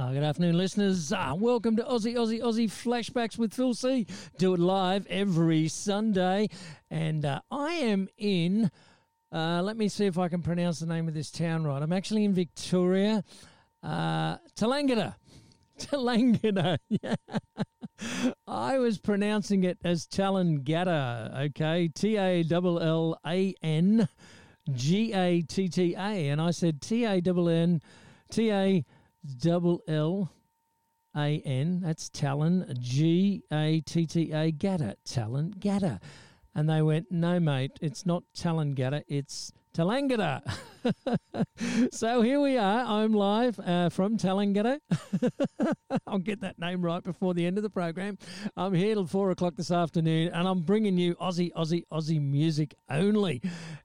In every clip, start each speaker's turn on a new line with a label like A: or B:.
A: Uh, good afternoon, listeners. Uh, welcome to Aussie, Aussie, Aussie Flashbacks with Phil C. Do it live every Sunday. And uh, I am in, uh, let me see if I can pronounce the name of this town right. I'm actually in Victoria, uh. Yeah. I was pronouncing it as Tallangatta, okay? T A L L A N G A T T A. And I said T A N N T A double L A N. That's Talon. G A T T A Gatta. Talon Gatta. And they went, no, mate, it's not Tallangatta, it's Talangata. so here we are. I'm live uh, from Talangata. I'll get that name right before the end of the program. I'm here till four o'clock this afternoon, and I'm bringing you Aussie, Aussie, Aussie music only.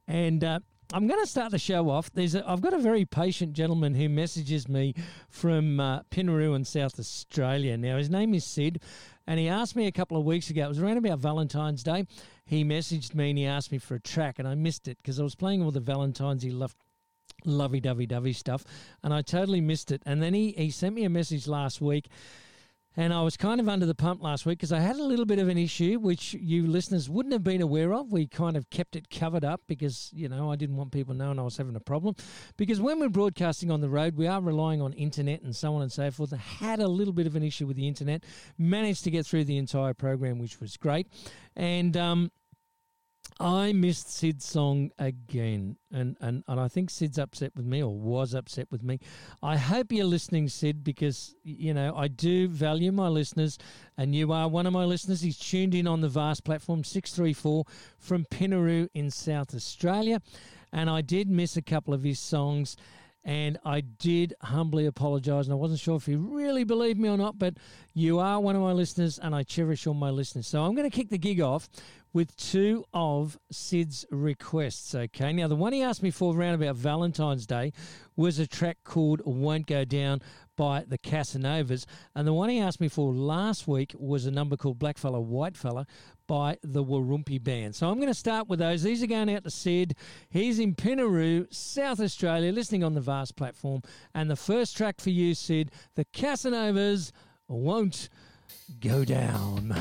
A: And uh, I'm going to start the show off. There's a, I've got a very patient gentleman who messages me from uh, Pinnaroo in South Australia. Now, his name is Sid, and he asked me a couple of weeks ago, it was around about Valentine's Day. He messaged me and he asked me for a track, and I missed it because I was playing all the Valentines he loved lovey dovey dovey stuff, and I totally missed it. And then he, he sent me a message last week and I was kind of under the pump last week because I had a little bit of an issue, which you listeners wouldn't have been aware of. We kind of kept it covered up because, you know, I didn't want people knowing I was having a problem. Because when we're broadcasting on the road, we are relying on internet and so on and so forth. I had a little bit of an issue with the internet, managed to get through the entire program, which was great. And, um, I missed Sid's song again, and, and, and I think Sid's upset with me or was upset with me. I hope you're listening, Sid, because, you know, I do value my listeners, and you are one of my listeners. He's tuned in on the VAST platform 634 from Pinnaroo in South Australia, and I did miss a couple of his songs. And I did humbly apologise, and I wasn't sure if you really believed me or not, but you are one of my listeners, and I cherish all my listeners. So I'm going to kick the gig off with two of Sid's requests. Okay, now the one he asked me for around about Valentine's Day was a track called Won't Go Down by the Casanovas, and the one he asked me for last week was a number called Blackfella Whitefella by the Warumpi Band. So I'm going to start with those. These are going out to Sid. He's in Pinnaroo, South Australia, listening on the VAST platform. And the first track for you, Sid, the Casanovas Won't Go Down.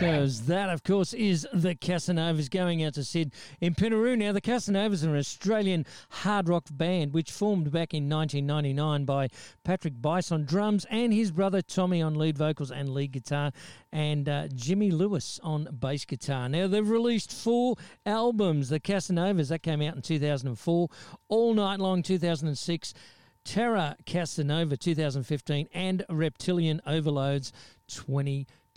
B: That, of course, is the Casanovas going out to Sid in Pinnaroo. Now, the Casanovas are an Australian hard rock band which formed back in 1999 by Patrick Bice on drums and his brother Tommy on lead vocals and lead guitar, and uh, Jimmy Lewis on bass guitar. Now, they've released four albums. The Casanovas, that came out in 2004, All Night Long 2006. Terra Casanova 2015 and Reptilian Overlords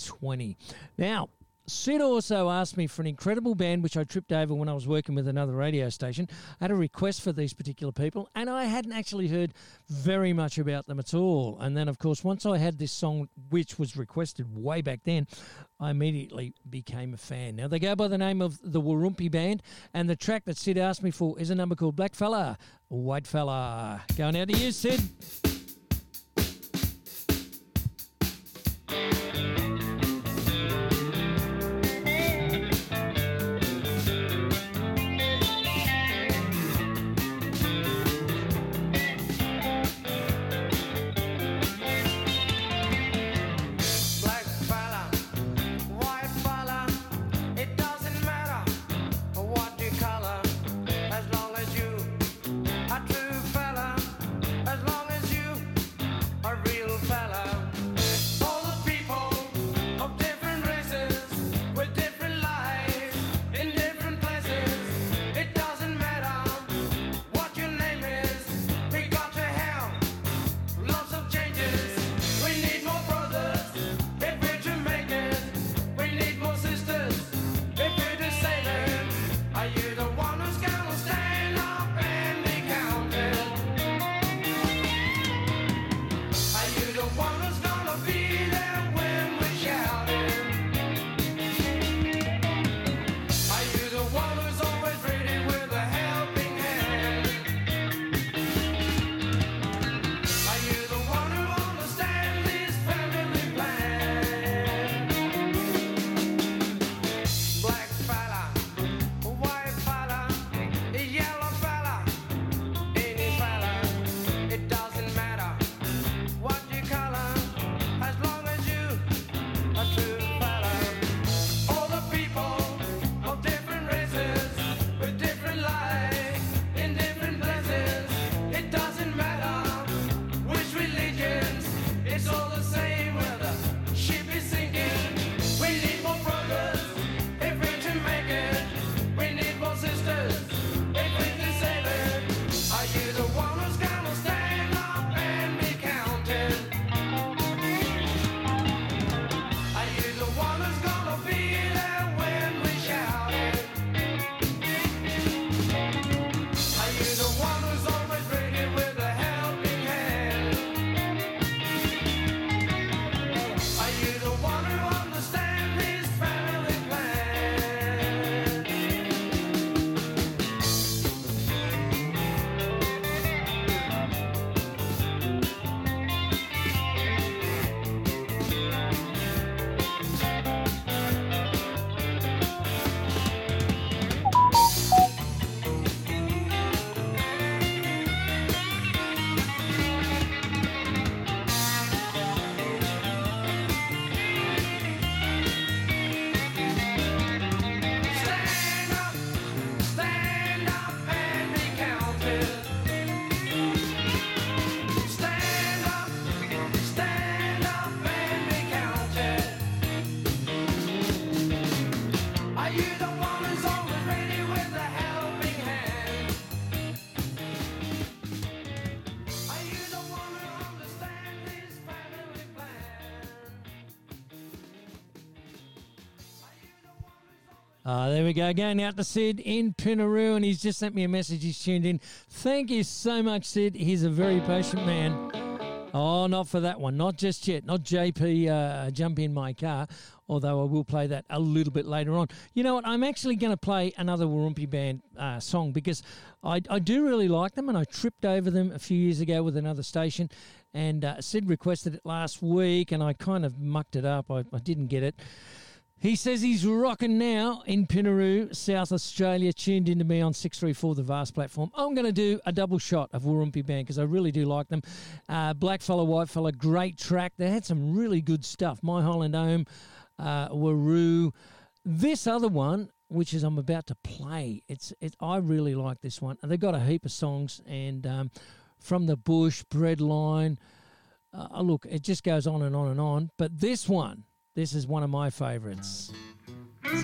B: 2020. Now, Sid also asked me for an incredible band which I tripped over when I was working with another radio station. I had a request for these particular people, and I hadn't actually heard very much about them at all. And then, of course, once I had this song, which was requested way back then, I immediately became a fan. Now, they go by the name of the Warumpi Band, and the track that Sid asked me for is a number called Black Fella, White Fella. Going out to you, Sid. Uh, there we go. Going out to Sid in Pinnaroo, and he's just sent me a message. He's tuned in. Thank you so much, Sid. He's a very patient man. Oh, not for that one. Not just yet. Not JP uh, Jump in My Car, although I will play that a little bit later on. You know what? I'm actually going to play another Warumpi Band uh, song because I, I do really like them, and I tripped over them a few years ago with another station. And uh, Sid requested it last week, and I kind of mucked it up. I, I didn't get it. He says he's rocking now in Pinnaroo, South Australia, tuned into me on 634 The Vast platform. I'm going to do a double shot of Warumpi Band because I really do like them. Uh, Black Fella, White Fella, great track. They had some really good stuff. My Island Home,
C: uh. This other one, which is I'm about to play, it's it, I really like this one. And they've got a heap of songs, and um, from the bush, breadline. Uh, look, it just goes on and on and on. But this one, this is one of my favourites. It's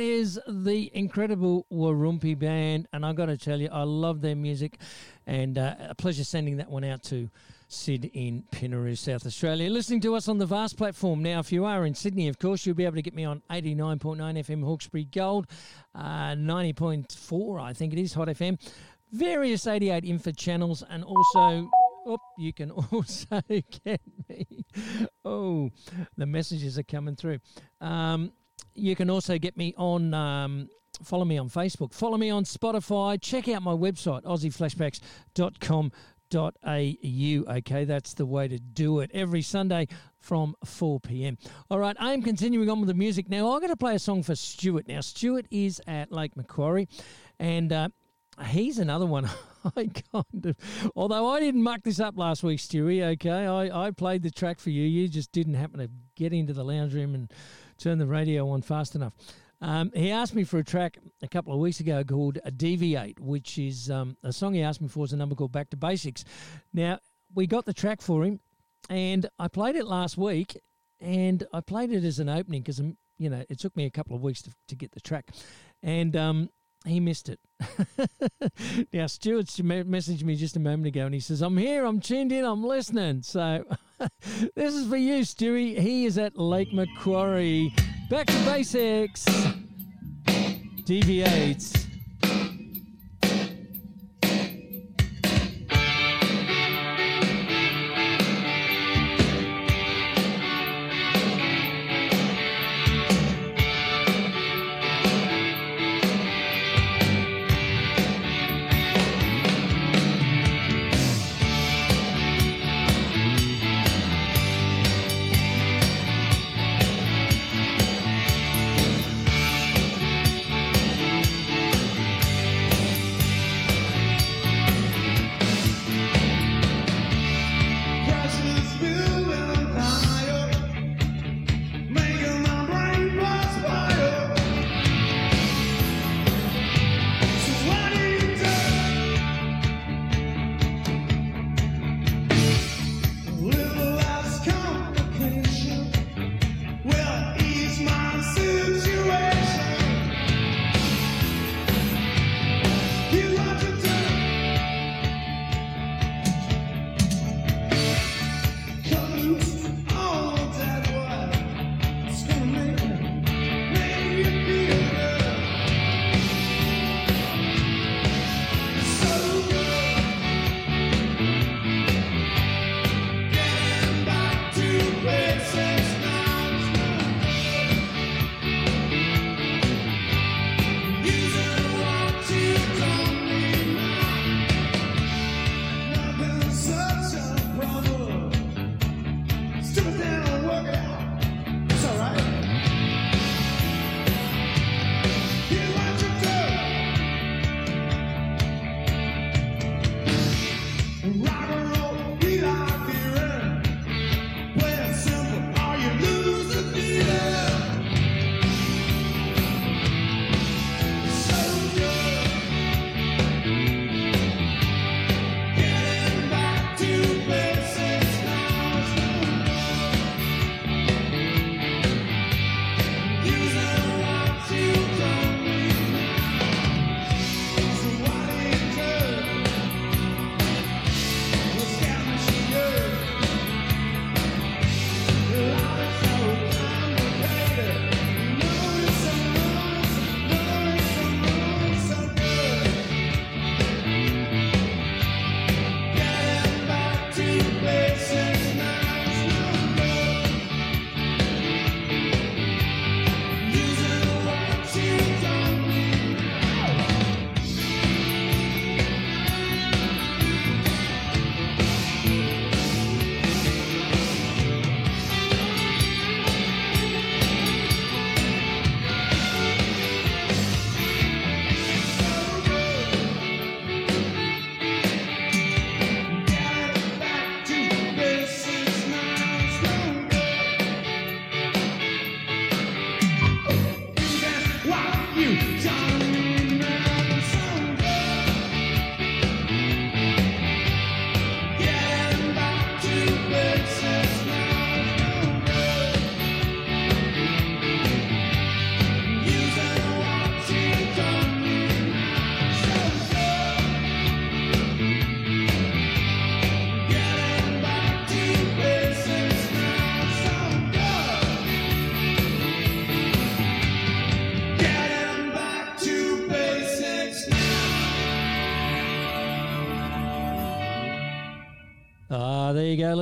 C: is the incredible Warumpi Band, and I've got to tell you, I love their music, and uh, a pleasure sending that one out to Sid in Pinnaroo, South Australia. Listening to us on the Vast platform. Now, if you are in Sydney, of course, you'll be able to get me on 89.9 FM Hawkesbury Gold, uh, 90.4, I think it is, Hot FM, various 88 info channels, and also Oh, you can also get me. Oh, the messages are coming through. Um, you can also get me on. Um, follow me on Facebook. Follow me on Spotify. Check out my website, aussieflashbacks.com
A: Okay, that's the way to do it. Every Sunday from 4 p.m. All right, I'm continuing on with the music now. I'm going to play a song for Stuart. Now, Stuart is at Lake Macquarie, and uh, he's another one. I kind of, although I didn't muck this up last week, Stewie. Okay, I, I played the track for you. You just didn't happen to get into the lounge room and turn the radio on fast enough. Um, he asked me for a track a couple of weeks ago called DV8, which is um, a song he asked me for is a number called Back to Basics. Now, we got the track for him, and I played it last week, and I played it as an opening because, um, you know, it took me a couple of weeks to, to get the track. And um, he missed it. now, Stuart messaged me just a moment ago and he says, I'm here, I'm tuned in, I'm listening. So this is for you, Stewie. He is at Lake Macquarie. Back to basics. Deviates.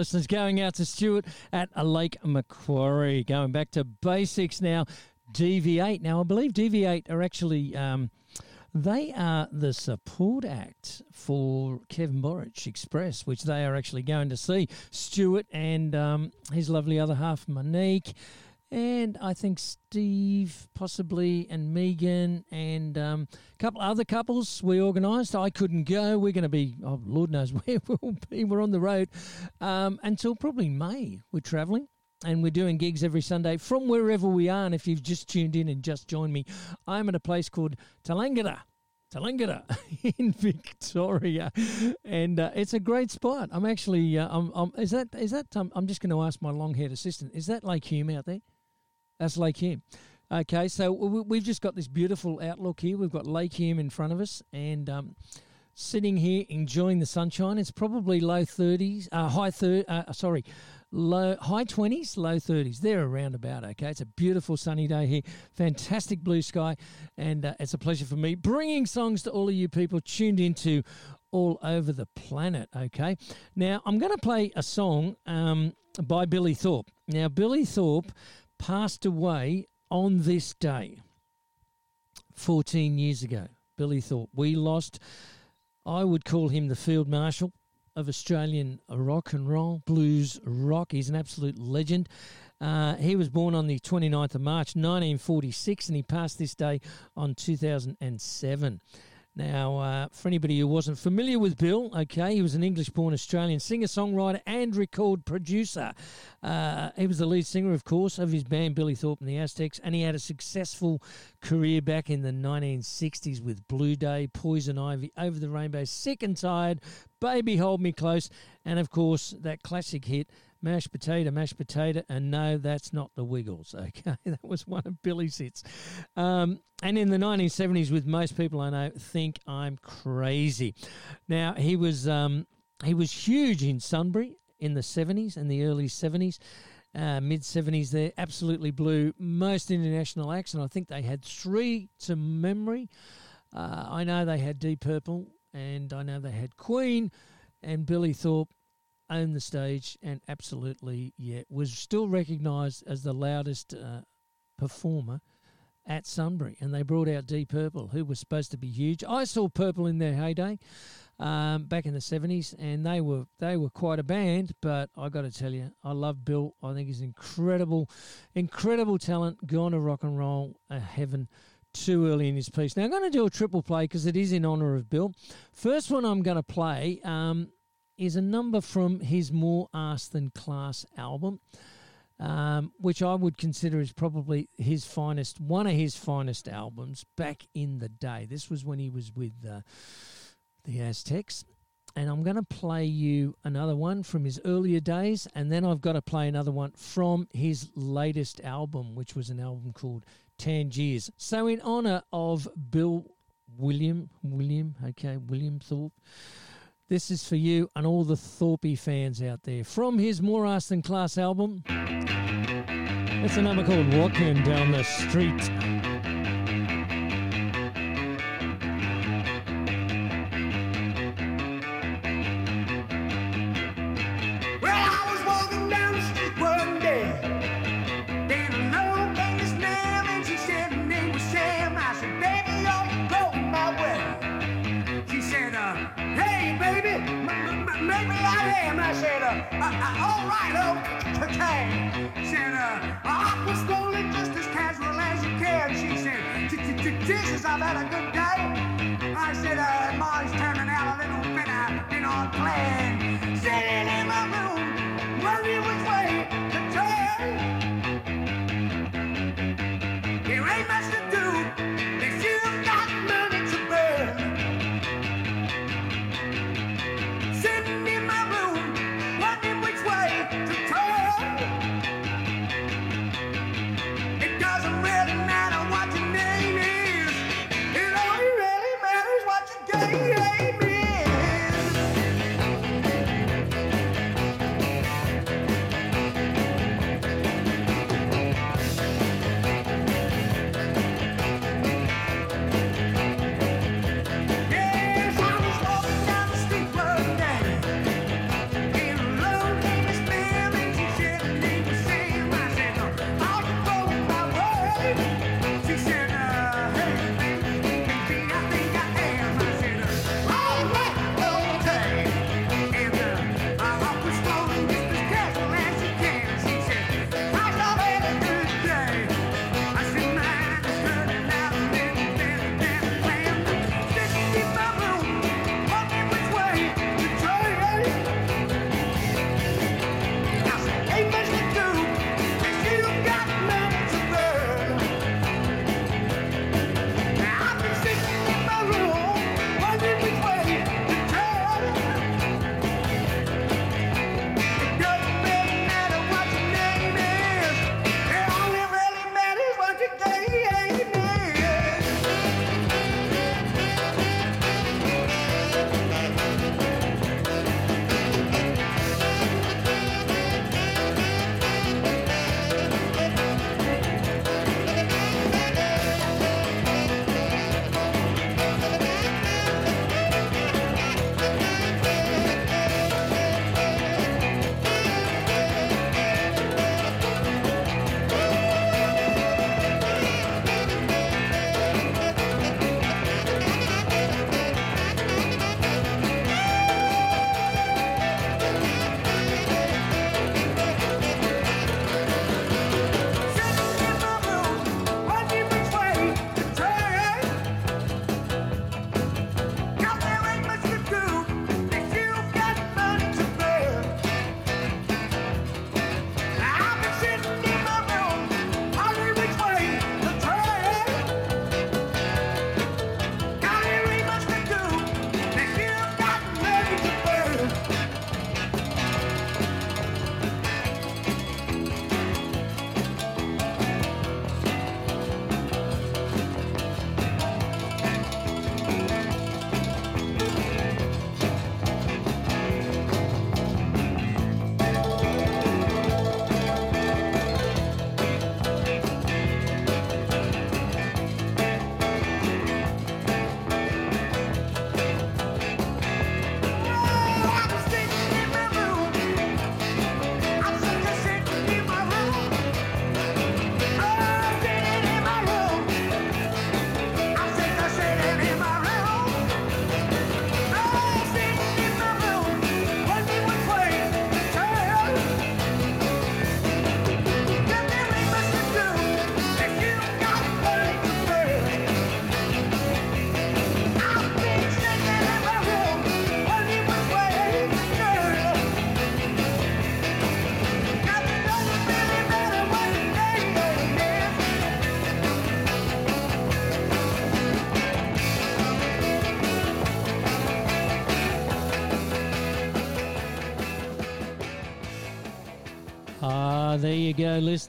A: Listeners. Going out to Stuart at a Lake Macquarie. Going back to basics now. DV8. Now, I believe DV8 are actually um, They are the support act for Kevin Borich Express, which they are actually going to see. Stuart and um, his lovely other half, Monique, and I think Steve possibly, and Megan, and um, a couple other couples we organised. I couldn't go. We're going to be, oh, Lord knows where we'll be. We're on the road um, until probably May. We're travelling and we're doing gigs every Sunday from wherever we are. And if you've just tuned in and just joined me, I'm at a place called Tallangatta. Tallangatta in Victoria, and uh, it's a great spot. I'm actually, uh, I'm, I'm, is that is that? Um, I'm just going to ask my long-haired assistant. Is that Lake Hume out there? That's Lake Hume. Okay, so we've just got this beautiful outlook here. We've got Lake Hume in front of us, and um, sitting here enjoying the sunshine. It's probably low thirties, uh, high third. Uh, sorry, low high 20s, low 30s. They're around about, okay? It's a beautiful sunny day here, fantastic blue sky, and uh, it's a pleasure for me bringing songs to all of you people tuned into all over the planet, okay? Now, I'm going to play a song um, by Billy Thorpe. Now, Billy Thorpe passed away on this day 14 years ago. Billy Thorpe. We lost, I would call him the field marshal of Australian rock and roll, blues rock. He's an absolute legend. Uh, he was born on the 29th of March 1946 and he passed this day on 2007. Now, uh, for anybody who wasn't familiar with Bill, okay, he was an English born Australian singer, songwriter, and record producer. Uh, he was the lead singer, of course, of his band Billy Thorpe and the Aztecs, and he had a successful career back in the 1960s with Blue Day, Poison Ivy, Over the Rainbow, Sick and Tired, Baby Hold Me Close, and of course, that classic hit, mashed potato, mashed potato, and no, that's not the Wiggles. Okay, that was one of Billy's hits. Um, and in the 1970s, with most people I know, think I'm crazy. Now he was um, he was huge in Sunbury in the 70s and the early 70s. Uh, mid 70s there absolutely blew most international acts and i think they had three to memory uh, i know they had deep purple and i know they had queen and billy thorpe owned the stage and absolutely, yeah, was still recognised as the loudest uh, performer at Sunbury. And they brought out Deep Purple, who was supposed to be huge. I saw Purple in their heyday um, back in the seventies, and they were they were quite a band. But I got to tell you, I love Bill. I think he's incredible, incredible talent. Gone to rock and roll uh, heaven too early in his piece. Now I'm going to do a triple play because it is in honour of Bill. First one I'm going to play. Um, is a number from his More Ass Than Class album, um, which I would consider is probably his finest, one of his finest albums back in the day. This was when he was with uh, the Aztecs. And I'm going to play you another one from his earlier days, and then I've got to play another one from his latest album, which was an album called Tangiers. So, in honor of Bill William, William, okay, William Thorpe. This is for you and all the Thorpe fans out there. From his More Ass Than Class album, it's a number called Walking Down the Street. I've
D: had a good day. I said, uh, Molly's turning out a little bitter, uh, you know, I'm.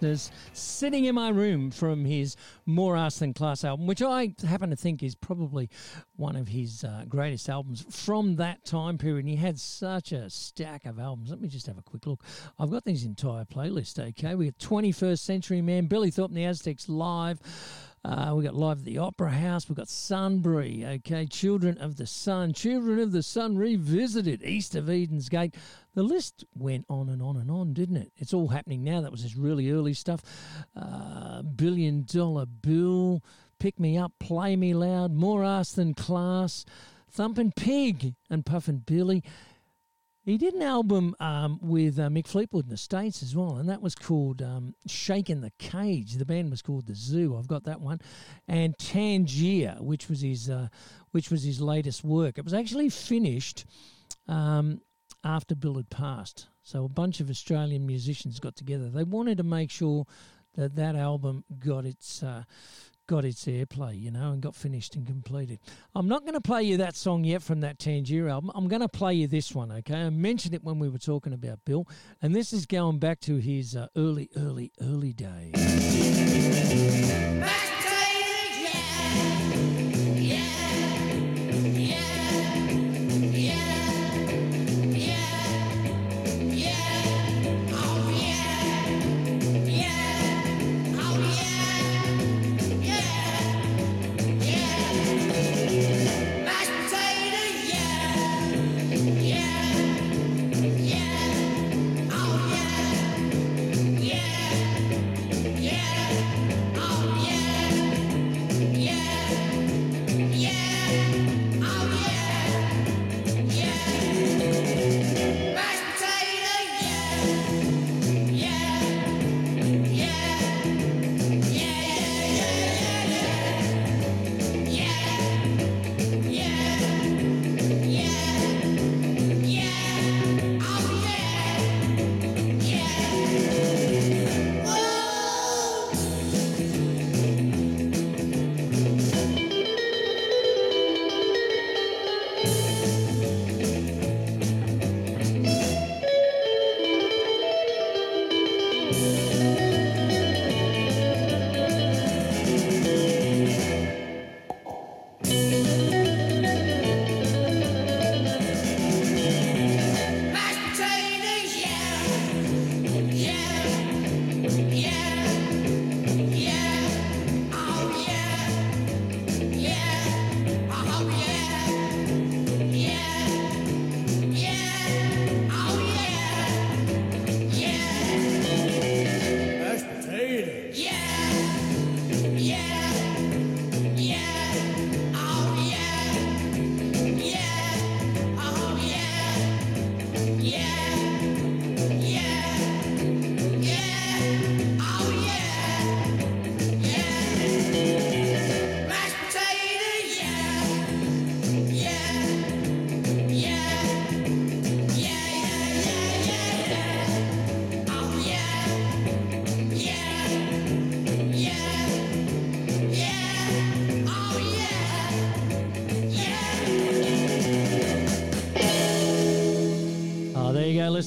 A: Listeners. Sitting in my room from his More Ass Than Class album, which I happen to think is probably one of his uh, greatest albums from that time period. And he had such a stack of albums. Let me just have a quick look. I've got these entire playlist, okay? We got 21st Century Man, Billy Thorpe and the Aztecs Live. Uh, we got live at the Opera House. We've got Sunbury, okay, Children of the Sun, Children of the Sun Revisited, East of Eden's Gate. The list went on and on and on, didn't it? It's all happening now. That was his really early stuff. Uh, billion Dollar Bill, Pick Me Up, Play Me Loud, More Ass Than Class, Thumping Pig, and Puffin Billy. He did an album um, with uh, Mick Fleetwood in the States as well, and that was called um, Shaking the Cage. The band was called The Zoo. I've got that one. And Tangier, which was his, uh, which was his latest work. It was actually finished um, after Bill had passed. So a bunch of Australian musicians got together. They wanted to make sure that that album got its uh, got its airplay, you know, and got finished and completed. I'm not going to play you that song yet from that Tangier album. I'm going to play you this one, okay? I mentioned it when we were talking about Bill, and this is going back to his uh, early, early, early days.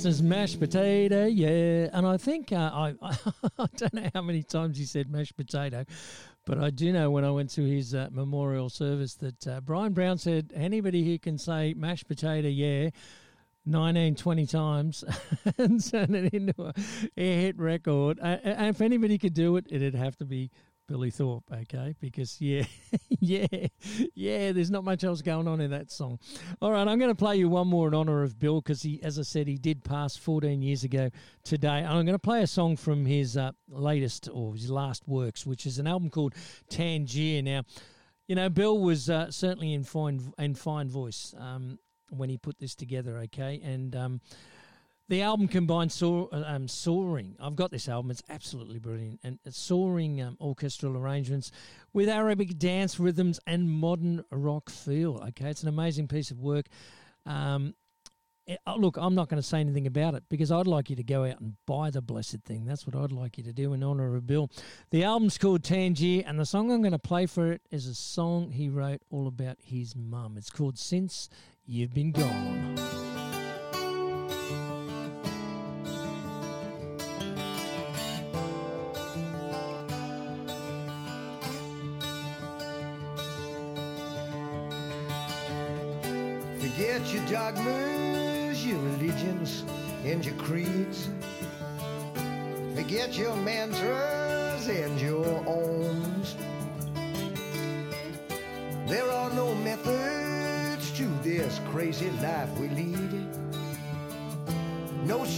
A: Listeners, mashed potato, yeah. And I think uh, I, I don't know how many times he said mashed potato, but I do know when I went to his uh, memorial service that uh, Brian Brown said anybody who can say mashed potato, yeah. 19, 20 times and turn it into a, hit record. And if anybody could do it, it'd have to be Billy Thorpe, okay? Because, yeah, yeah, yeah, there's not much else going on in that song. All right, I'm going to play you one more in honor of Bill because, he, as I said, he did pass 14 years ago today. And I'm going to play a song from his uh, latest or his last works, which is an album called Tangier. Now, you know, Bill was uh, certainly in fine, in fine voice um, when he put this together, okay? And, um, the album combines soar, uh, um, soaring. I've got this album; it's absolutely brilliant, and it's soaring um, orchestral arrangements with Arabic dance rhythms and modern rock feel. Okay, it's an amazing piece of work. Um, it, oh, look, I'm not going to say anything about it because I'd like you to go out and buy the blessed thing. That's what I'd like you to do in honor of Bill. The album's called Tangier, and the song I'm going to play for it is a song he wrote all about his mum. It's called Since You've Been Gone.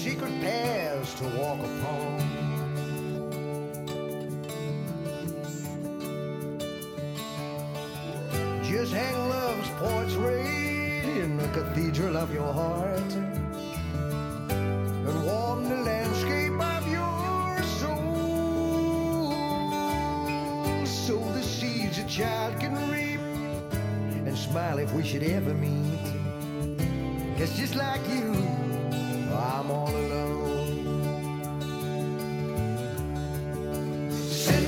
E: secret paths to walk upon. Just hang love's portrait in the cathedral of your heart and warm the landscape of your soul so the seeds a child can reap and smile if we should ever meet. It's just like you.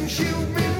E: you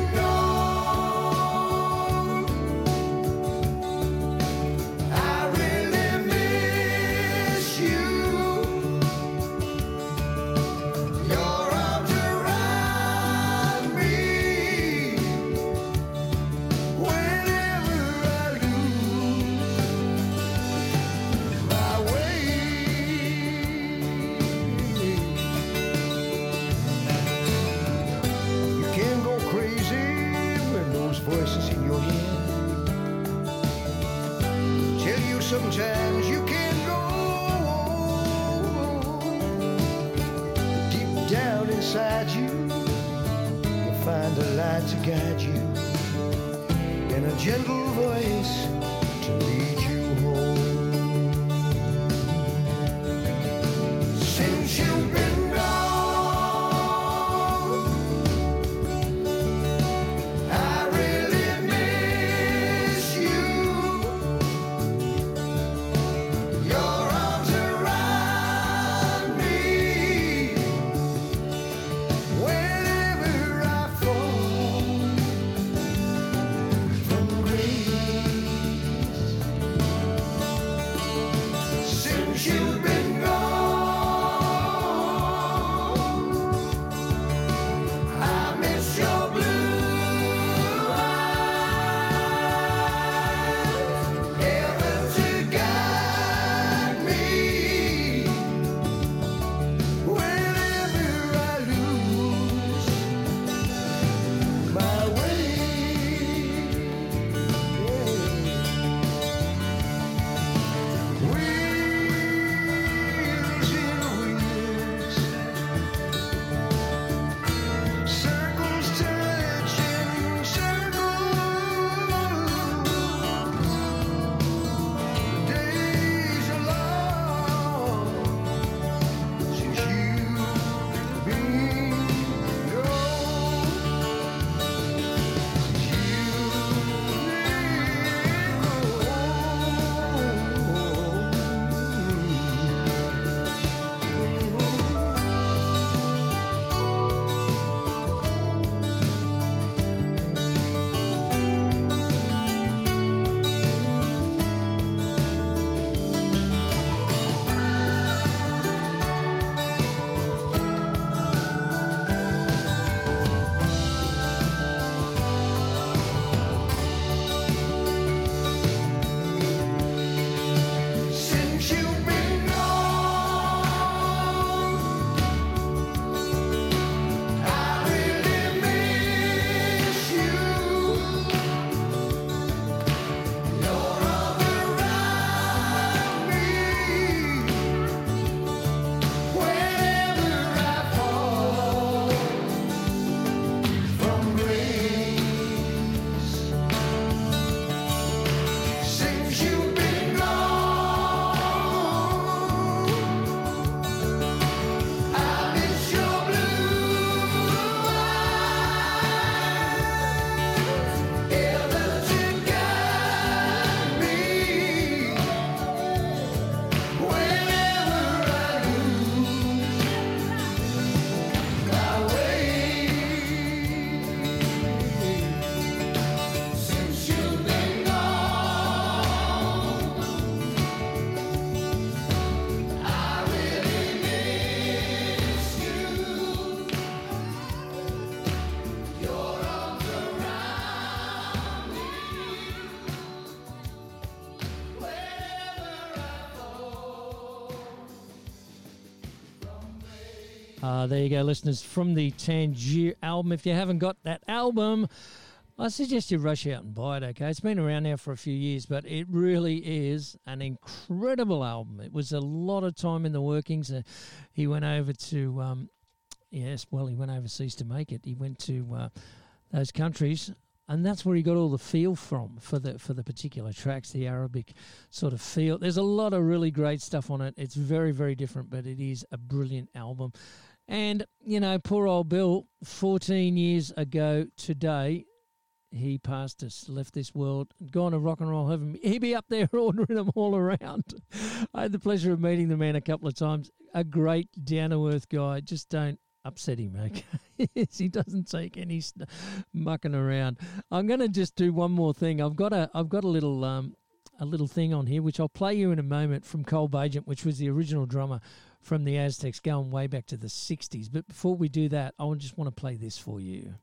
A: Uh, there you go, listeners, from the Tangier album. If you haven't got that album, I suggest you rush out and buy it, okay? It's been around now for a few years, but it really is an incredible album. It was a lot of time in the workings. Uh, he went over to, um, yes, well, he went overseas to make it. He went to uh, those countries and that's where he got all the feel from for the for the particular tracks, the Arabic sort of feel. There's a lot of really great stuff on it. It's very very different, but it is a brilliant album. And you know, poor old Bill, 14 years ago today, he passed us, left this world, gone to rock and roll heaven. He'd be up there ordering them all around. I had the pleasure of meeting the man a couple of times. A great down to earth guy. Just don't upset him, okay? he doesn't take any st- mucking around. I'm going to just do one more thing. I've got a I've got a little um a little thing on here which I'll play you in a moment from Col Baigent, which was the original drummer from the Aztecs going way back to the 60s. But before we do that, I just want to play this for you.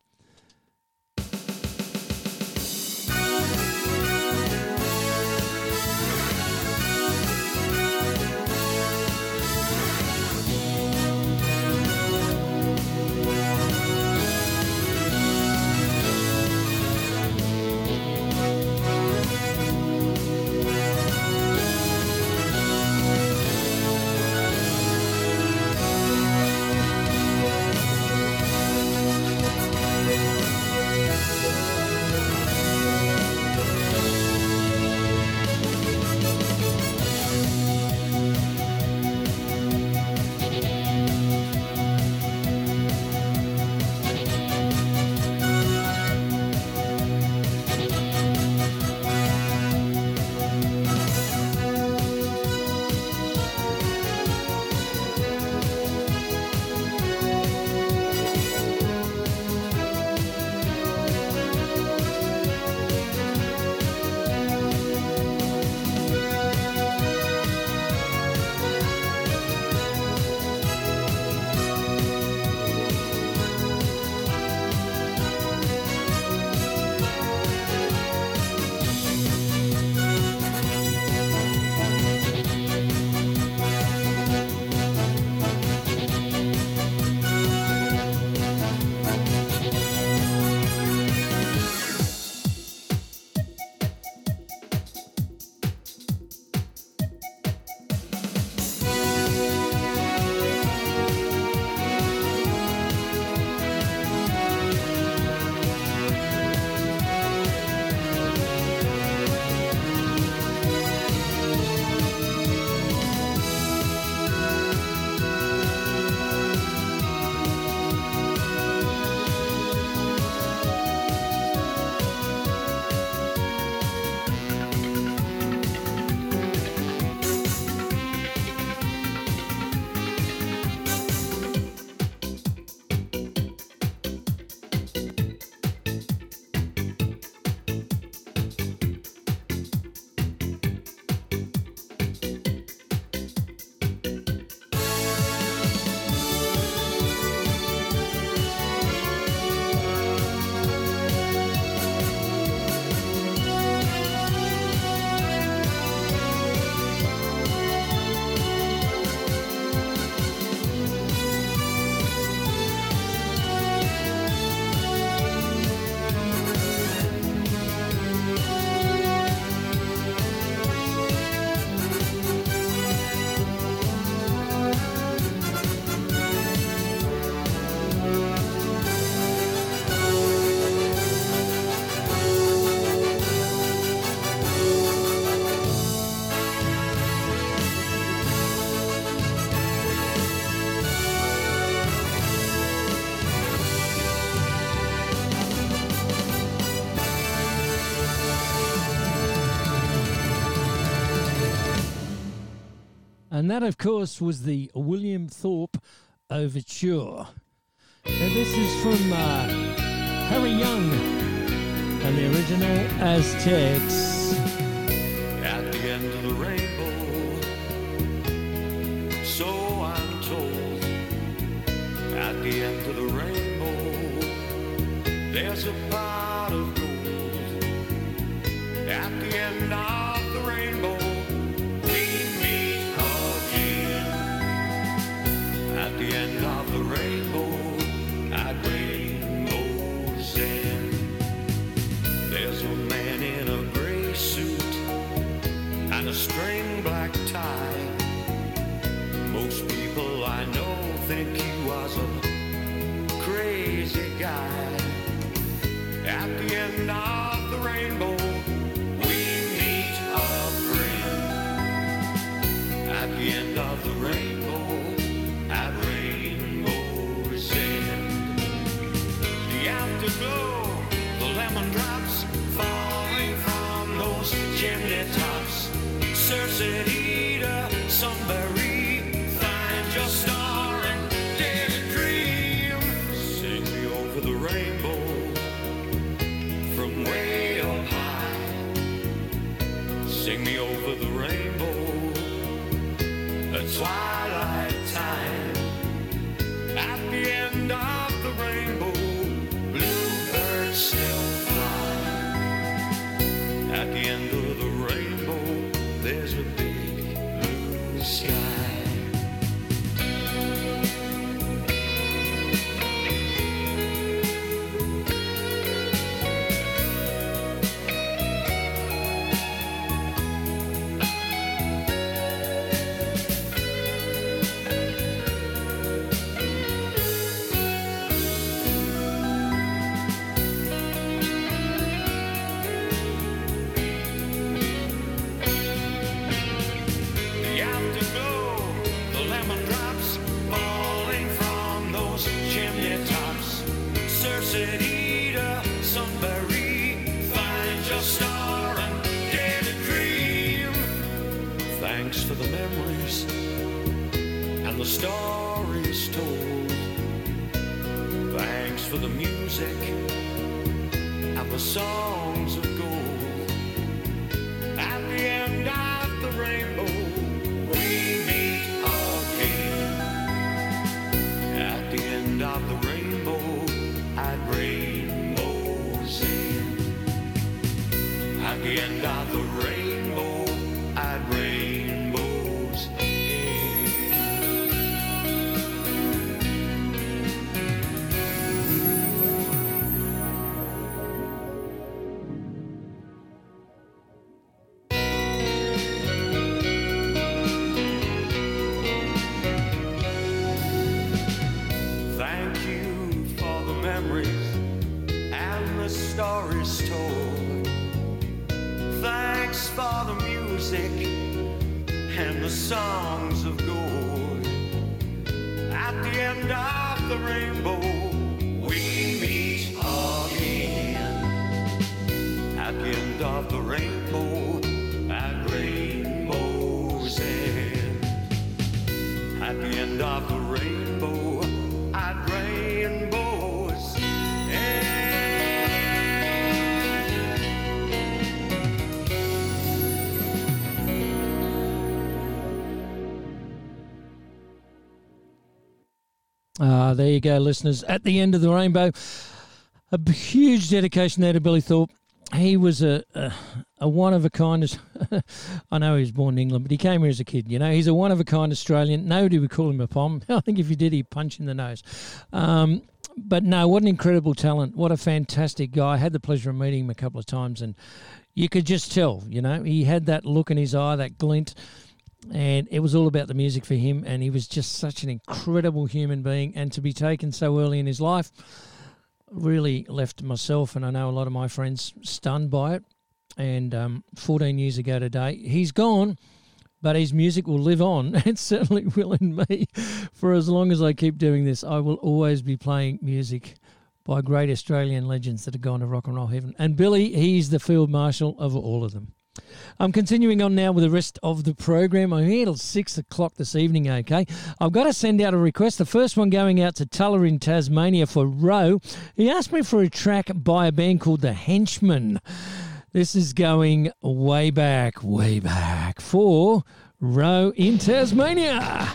A: And that, of course, was the William Thorpe Overture. And this is from uh, Harry Young and the original Aztecs.
E: Eater,
A: there you go, listeners. At the end of the rainbow, a huge dedication there to Billy Thorpe. He was a a, a one of a kind. I know he was born in England, but he came here as a kid. You know, he's a one of a kind Australian. Nobody would call him a pom. I think if you did, he'd punch in the nose. Um, but no, what an incredible talent! What a fantastic guy! I had the pleasure of meeting him a couple of times, and you could just tell. You know, he had that look in his eye, that glint and it was all about the music for him and he was just such an incredible human being. And to be taken so early in his life really left myself and I know a lot of my friends stunned by it. And um, 14 years ago today he's gone but his music will live on. It certainly will in me for as long as I keep doing this. I will always be playing music by great Australian legends that have gone to rock and roll heaven. And Billy he's the field marshal of all of them I'm continuing on now with the rest of the program. I'm here till six o'clock this evening, okay? I've got to send out a request. The first one going out to Tullah in Tasmania for Roe. He asked me for a track by a band called The Henchmen. This is going way back, way back for Roe in Tasmania.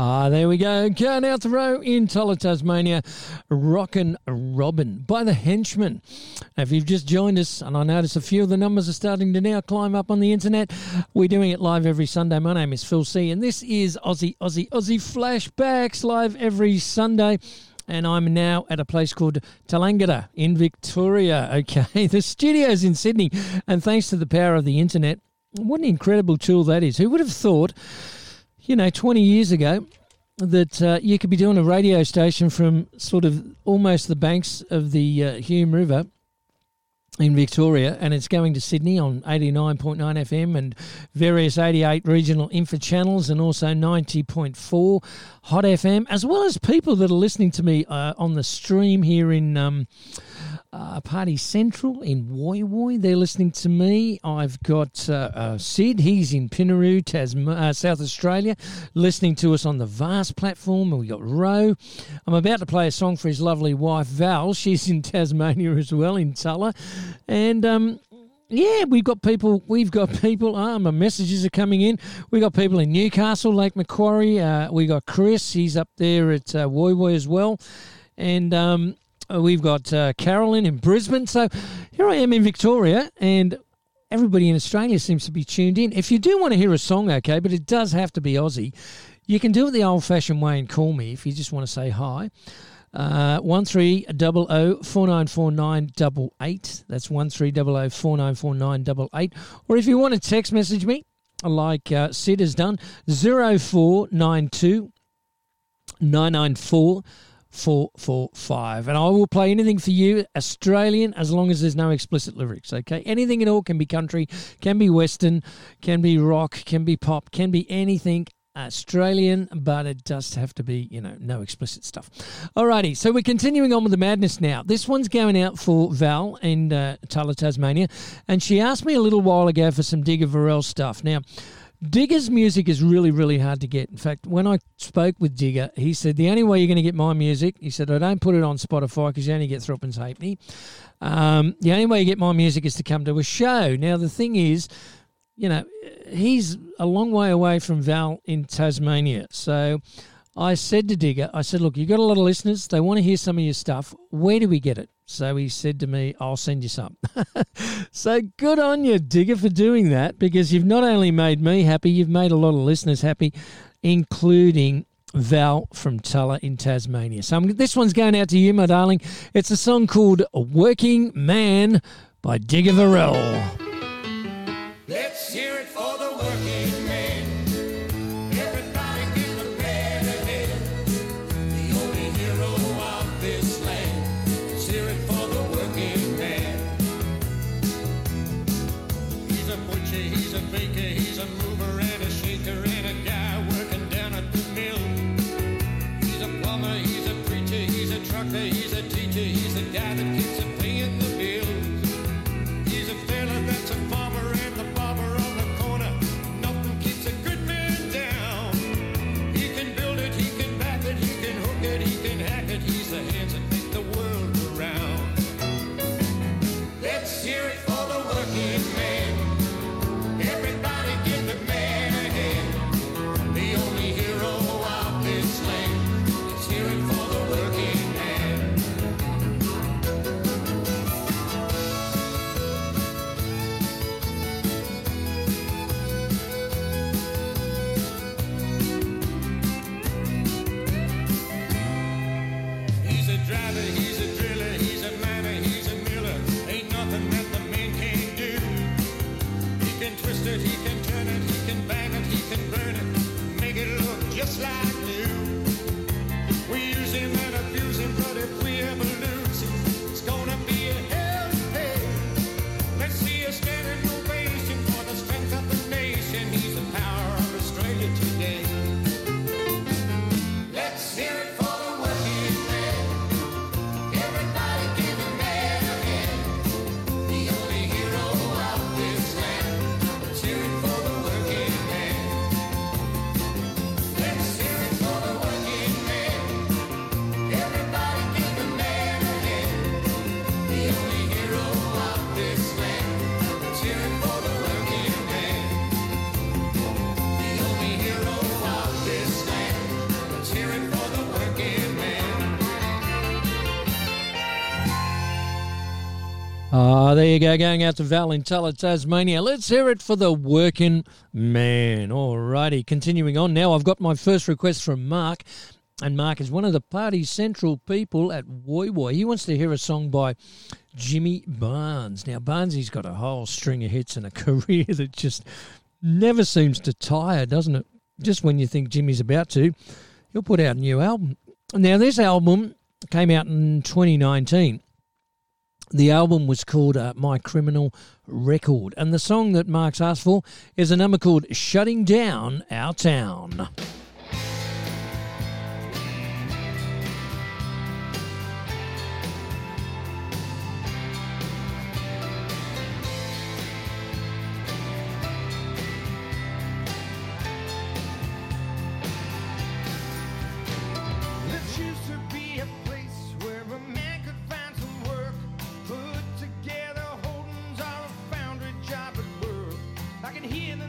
A: Ah, there we go. Going out the row in Tullah, Tasmania. Rockin' Robin by the Henchmen. Now, if you've just joined us, and I notice a few of the numbers are starting to now climb up on the internet, we're doing it live every Sunday. My name is Phil C, and this is Aussie, Aussie, Aussie Flashbacks live every Sunday. And I'm now at a place called Tallangatta in Victoria. Okay, the studio's in Sydney, and thanks to the power of the internet, what an incredible tool that is. Who would have thought? You know, 20 years ago that uh, you could be doing a radio station from sort of almost the banks of the uh, Hume River in Victoria, and it's going to Sydney on 89.9 FM and various 88 regional info channels, and also 90.4 Hot FM, as well as people that are listening to me uh, on the stream here in. Um, uh, Party Central in Woy Woy. They're listening to me. I've got uh, uh, Sid. He's in Pinnaroo, Tasma- uh, South Australia, listening to us on the Vast platform. And we got Ro. I'm about to play a song for his lovely wife Val. She's in Tasmania as well, in Tullah, and. Um, yeah, we've got people. We've got people. Ah, my messages are coming in. We've got people in Newcastle, Lake Macquarie. Uh, we got Chris. He's up there at uh, Woy Woy as well, and um, we've got uh, Carolyn in Brisbane. So here I am in Victoria, and everybody in Australia seems to be tuned in. If you do want to hear a song, okay, but it does have to be Aussie, you can do it the old fashioned way and call me if you just want to say hi. Uh, one three double o four nine four nine double eight. That's one three double o four nine four nine double eight. Or if you want to text message me, like uh, Sid has done, zero four nine two nine nine four four four five, and I will play anything for you Australian as long as there's no explicit lyrics. Okay, anything at all can be country, can be western, can be rock, can be pop, can be anything. Australian, but it does have to be, you know, no explicit stuff. Alrighty, so we're continuing on with the madness now. This one's going out for Val in uh, Tullah, Tasmania, and she asked me a little while ago for some Digger Revell stuff. Now, Digger's music is really, really hard to get. In fact, when I spoke with Digger, he said the only way you're going to get my music, he said, I don't put it on Spotify because you only get Throppins Halfpenny. Um, the only way you get my music is to come to a show. Now, the thing is, you know, he's a long way away from Val in Tasmania. So I said to Digger, I said, look, you've got a lot of listeners. They want to hear some of your stuff. Where do we get it? So he said to me, I'll send you some. so good on you, Digger, for doing that because you've not only made me happy, you've made a lot of listeners happy, including Val from Tullah in Tasmania. So I'm, this one's going out to you, my darling. It's a song called Working Man by Digger Revell.
F: Let's hear it
A: Ah, there you go, going out to Val in Tullah, Tasmania. Let's hear it for the working man. Alrighty, continuing on now. I've got my first request from Mark, and Mark is one of the party central people at Woy Woy. He wants to hear a song by Jimmy Barnes. Now, Barnesy's got a whole string of hits and a career that just never seems to tire, doesn't it? Just when you think Jimmy's about to, he'll put out a new album. Now, this album came out in 2019. The album was called uh, My Criminal Record, and the song that Mark's asked for is a number called Shutting Down Our Town.
D: Job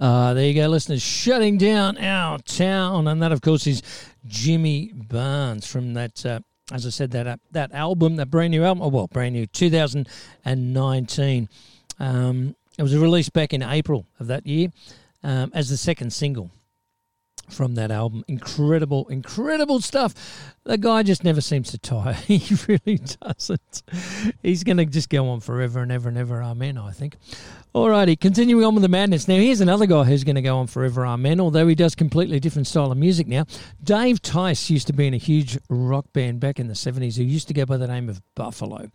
A: Uh, there you go, listeners. Shutting down our town, and that, of course, is Jimmy Barnes from that. Uh, as I said, that uh, that album, that brand new album. Oh, well, brand new, 2019. Um, it was released back in April of that year um, as the second single from that album. Incredible, incredible stuff. The guy just never seems to tire. he really doesn't. He's going to just go on forever and ever and ever. Amen, I think. Alrighty, continuing on with the madness. Now, here's another guy who's going to go on forever. Amen, although he does completely different style of music now. Dave Tice used to be in a huge rock band back in the 70s who used to go by the name of Buffalo.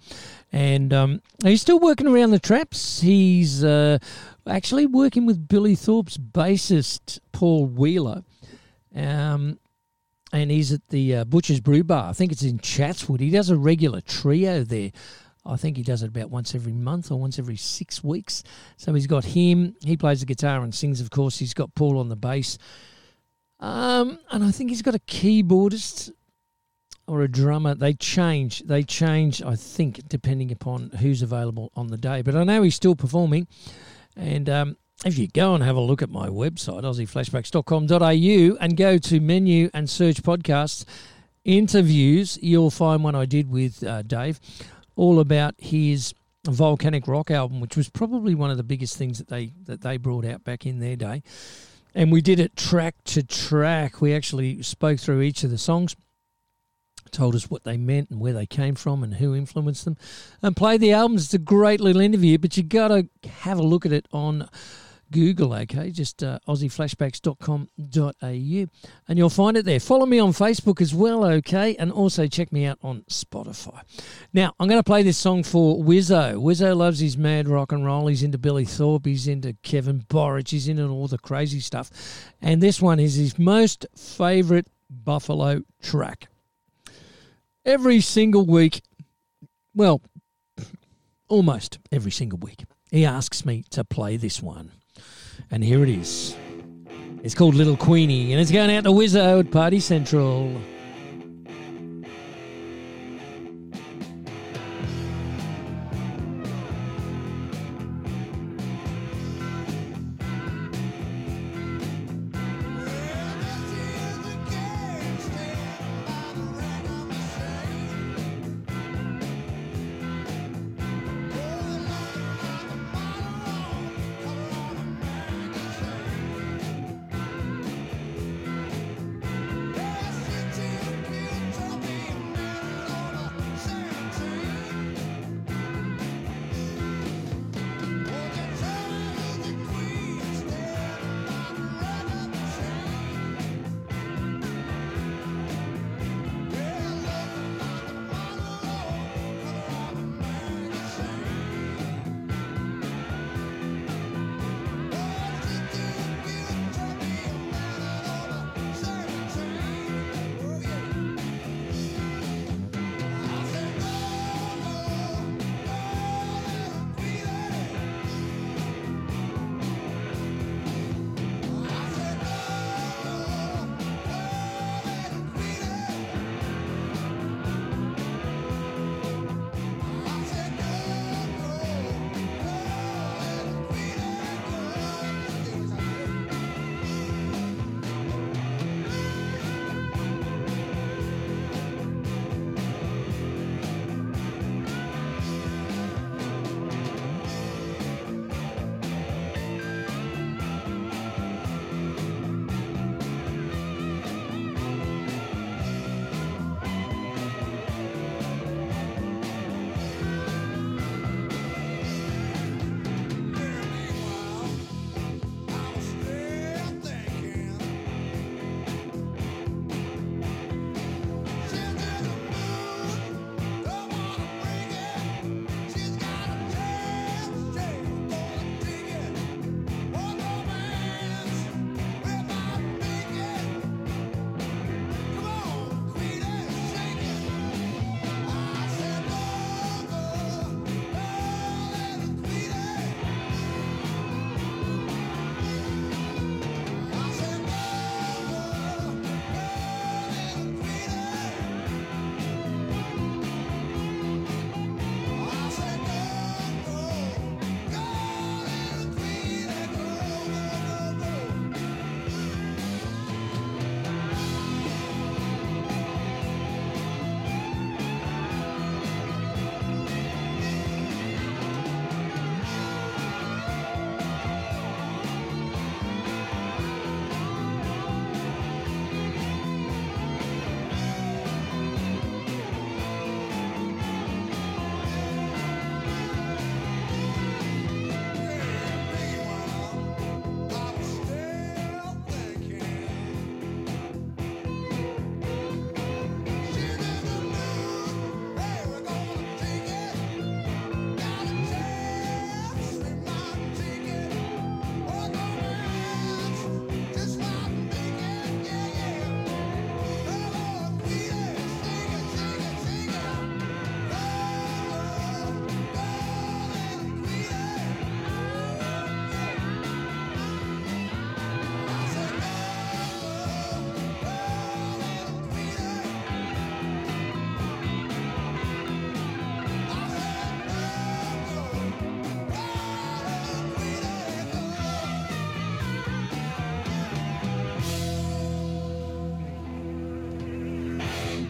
A: And um, he's still working around the traps. He's uh, actually working with Billy Thorpe's bassist, Paul Wheeler. Um, and he's at the uh, Butcher's Brew Bar. I think it's in Chatswood. He does a regular trio there. I think he does it about once every month or once every six weeks. So he's got him. He plays the guitar and sings, of course. He's got Paul on the bass. Um, and I think he's got a keyboardist or a drummer. They change. They change, I think, depending upon who's available on the day. But I know he's still performing. And um, if you go and have a look at my website, aussieflashbacks.com.au, and go to menu and search podcasts, interviews, you'll find one I did with uh, Dave, all about his volcanic rock album, which was probably one of the biggest things that they that they brought out back in their day. And we did it track to track. We actually spoke through each of the songs, told us what they meant and where they came from and who influenced them, and played the albums. It's a great little interview, but you've got to have a look at it on Google, okay? Just uh, aussieflashbacks.com.au and you'll find it there. Follow me on Facebook as well, okay? And also check me out on Spotify. Now, I'm going to play this song for Wizzo. Wizzo loves his mad rock and roll. He's into Billy Thorpe, he's into Kevin Borich, he's into all the crazy stuff. And this one is his most favorite Buffalo track. Every single week, well, almost every single week, he asks me to play this one. And here it is. It's called Little Queenie, and it's going out to Wizard Party Central.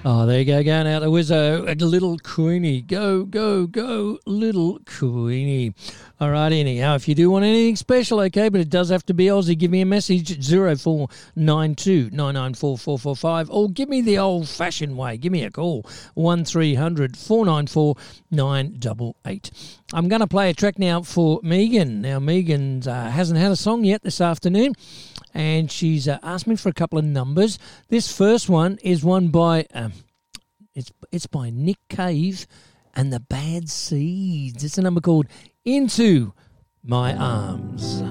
A: Oh, there you go, going out. Was a, a little Queenie. Go, go, go, little Queenie. All right, anyhow, if you do want anything special, okay, but it does have to be Aussie, give me a message 0492 994 or give me the old fashioned way. Give me a call 1300 494 988. I'm going to play a track now for Megan. Now, Megan uh, hasn't had a song yet this afternoon and she's uh, asked me for a couple of numbers. This first one is one by um, it's it's by Nick Cave and the Bad Seeds. It's a number called Into My Arms.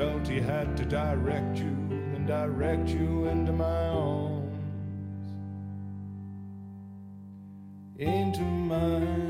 G: Felt he had to direct you, then direct you into my arms. Into my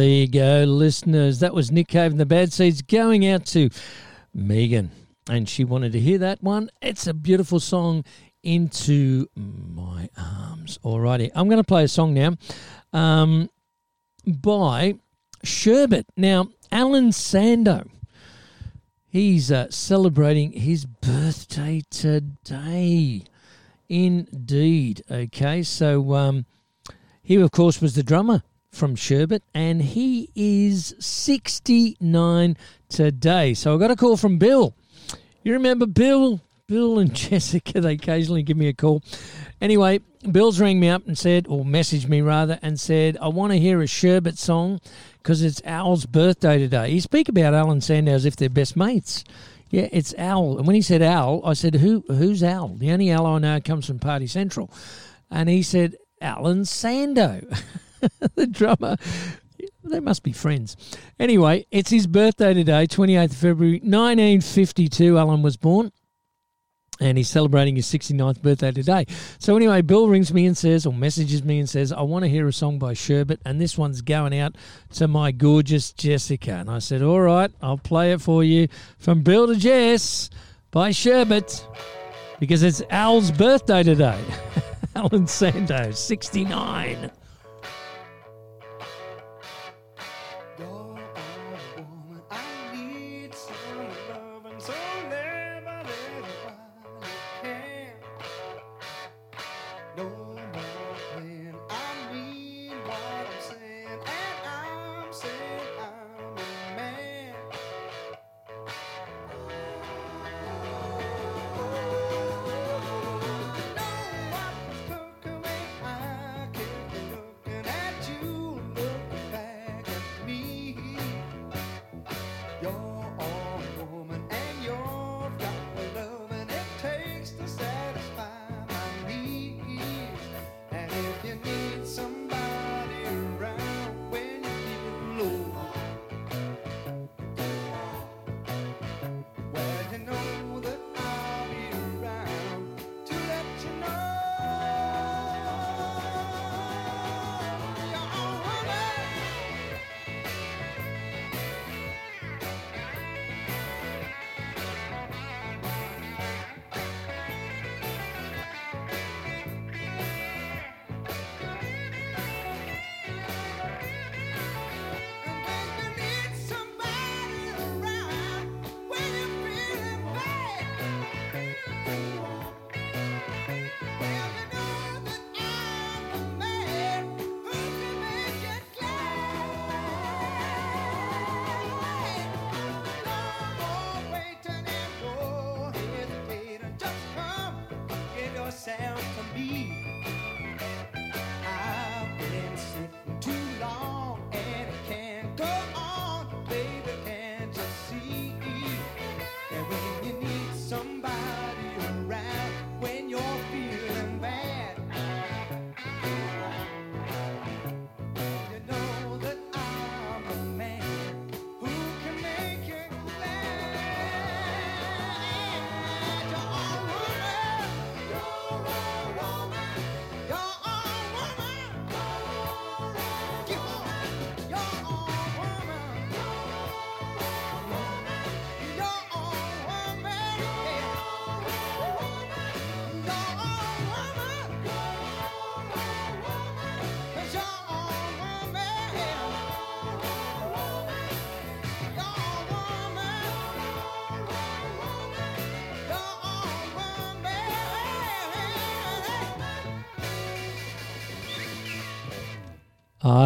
A: there you go, listeners. That was Nick Cave and the Bad Seeds going out to Megan. And she wanted to hear that one. It's a beautiful song, into my arms. Alrighty, I'm going to play a song now um, by Sherbet. Now, Alan Sandow, he's uh, celebrating his birthday today. Indeed. Okay, so um, he, of course, was the drummer from Sherbet, and he is 69 today. So I got a call from Bill. You remember Bill? Bill and Jessica, they occasionally give me a call. Anyway, Bill's rang me up and said, or messaged me rather, and said, I want to hear a Sherbet song because it's Al's birthday today. He speak about Al and Sandow as if they're best mates. Yeah, it's Al. And when he said Al, I said, Who? who's Al? The only Al I know comes from Party Central. And he said, Alan Sandow, the drummer. They must be friends. Anyway, it's his birthday today, 28th February 1952. Alan was born and he's celebrating his 69th birthday today. So anyway, Bill rings me and says, or messages me and says, I want to hear a song by Sherbet, and this one's going out to my gorgeous Jessica. And I said, all right, I'll play it for you from Bill to Jess by Sherbet, because it's Al's birthday today. Alan Sandow, 69.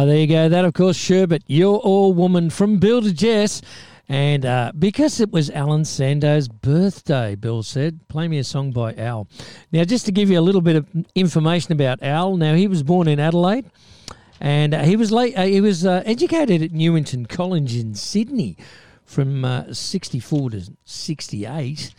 A: There you go. That, of course, Sherbet, You're All Woman from Bill to Jess. And uh, because it was Alan Sandow's birthday, Bill said, play me a song by Al. Now, just to give you a little bit of information about Al, now he was born in Adelaide. And uh, he was late. Uh, he was uh, educated at Newington College in Sydney from uh, 64 to 68.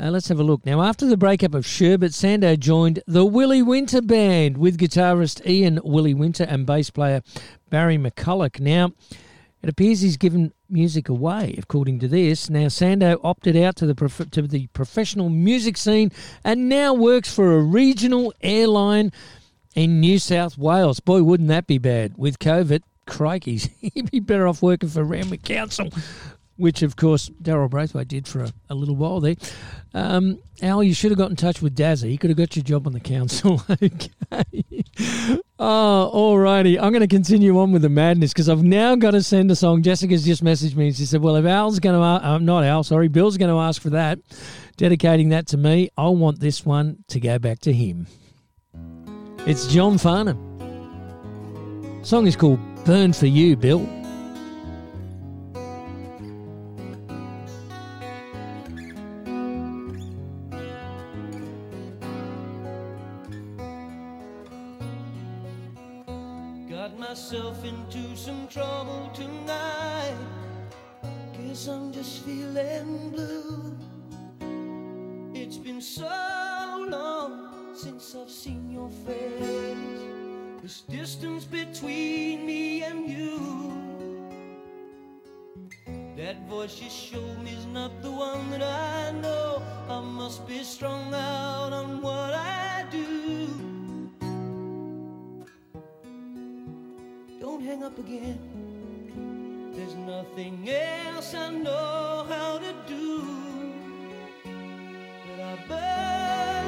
A: Uh, let's have a look. Now, after the breakup of Sherbet, Sandow joined the Willie Winter Band with guitarist Ian Willie Winter and bass player Barry McCulloch. Now, it appears he's given music away, according to this. Now, Sandow opted out to the prof- to the professional music scene and now works for a regional airline in New South Wales. Boy, wouldn't that be bad with COVID? Crikey, he'd be better off working for Randwick Council. Which of course Daryl Braithwaite did for a, a little while there. Um, Al, you should have got in touch with Dazzy. He could have got your job on the council. okay. Oh, alrighty. I'm going to continue on with the madness because I've now got to send a song. Jessica's just messaged me and she said, "Well, if Al's going to, uh, not Al, sorry, Bill's going to ask for that, dedicating that to me. I want this one to go back to him." It's John Farnham. Song is called "Burn for You," Bill.
H: Distance between me and you. That voice you showed me is not the one that I know. I must be strung out on what I do. Don't hang up again. There's nothing else I know how to do. But I burn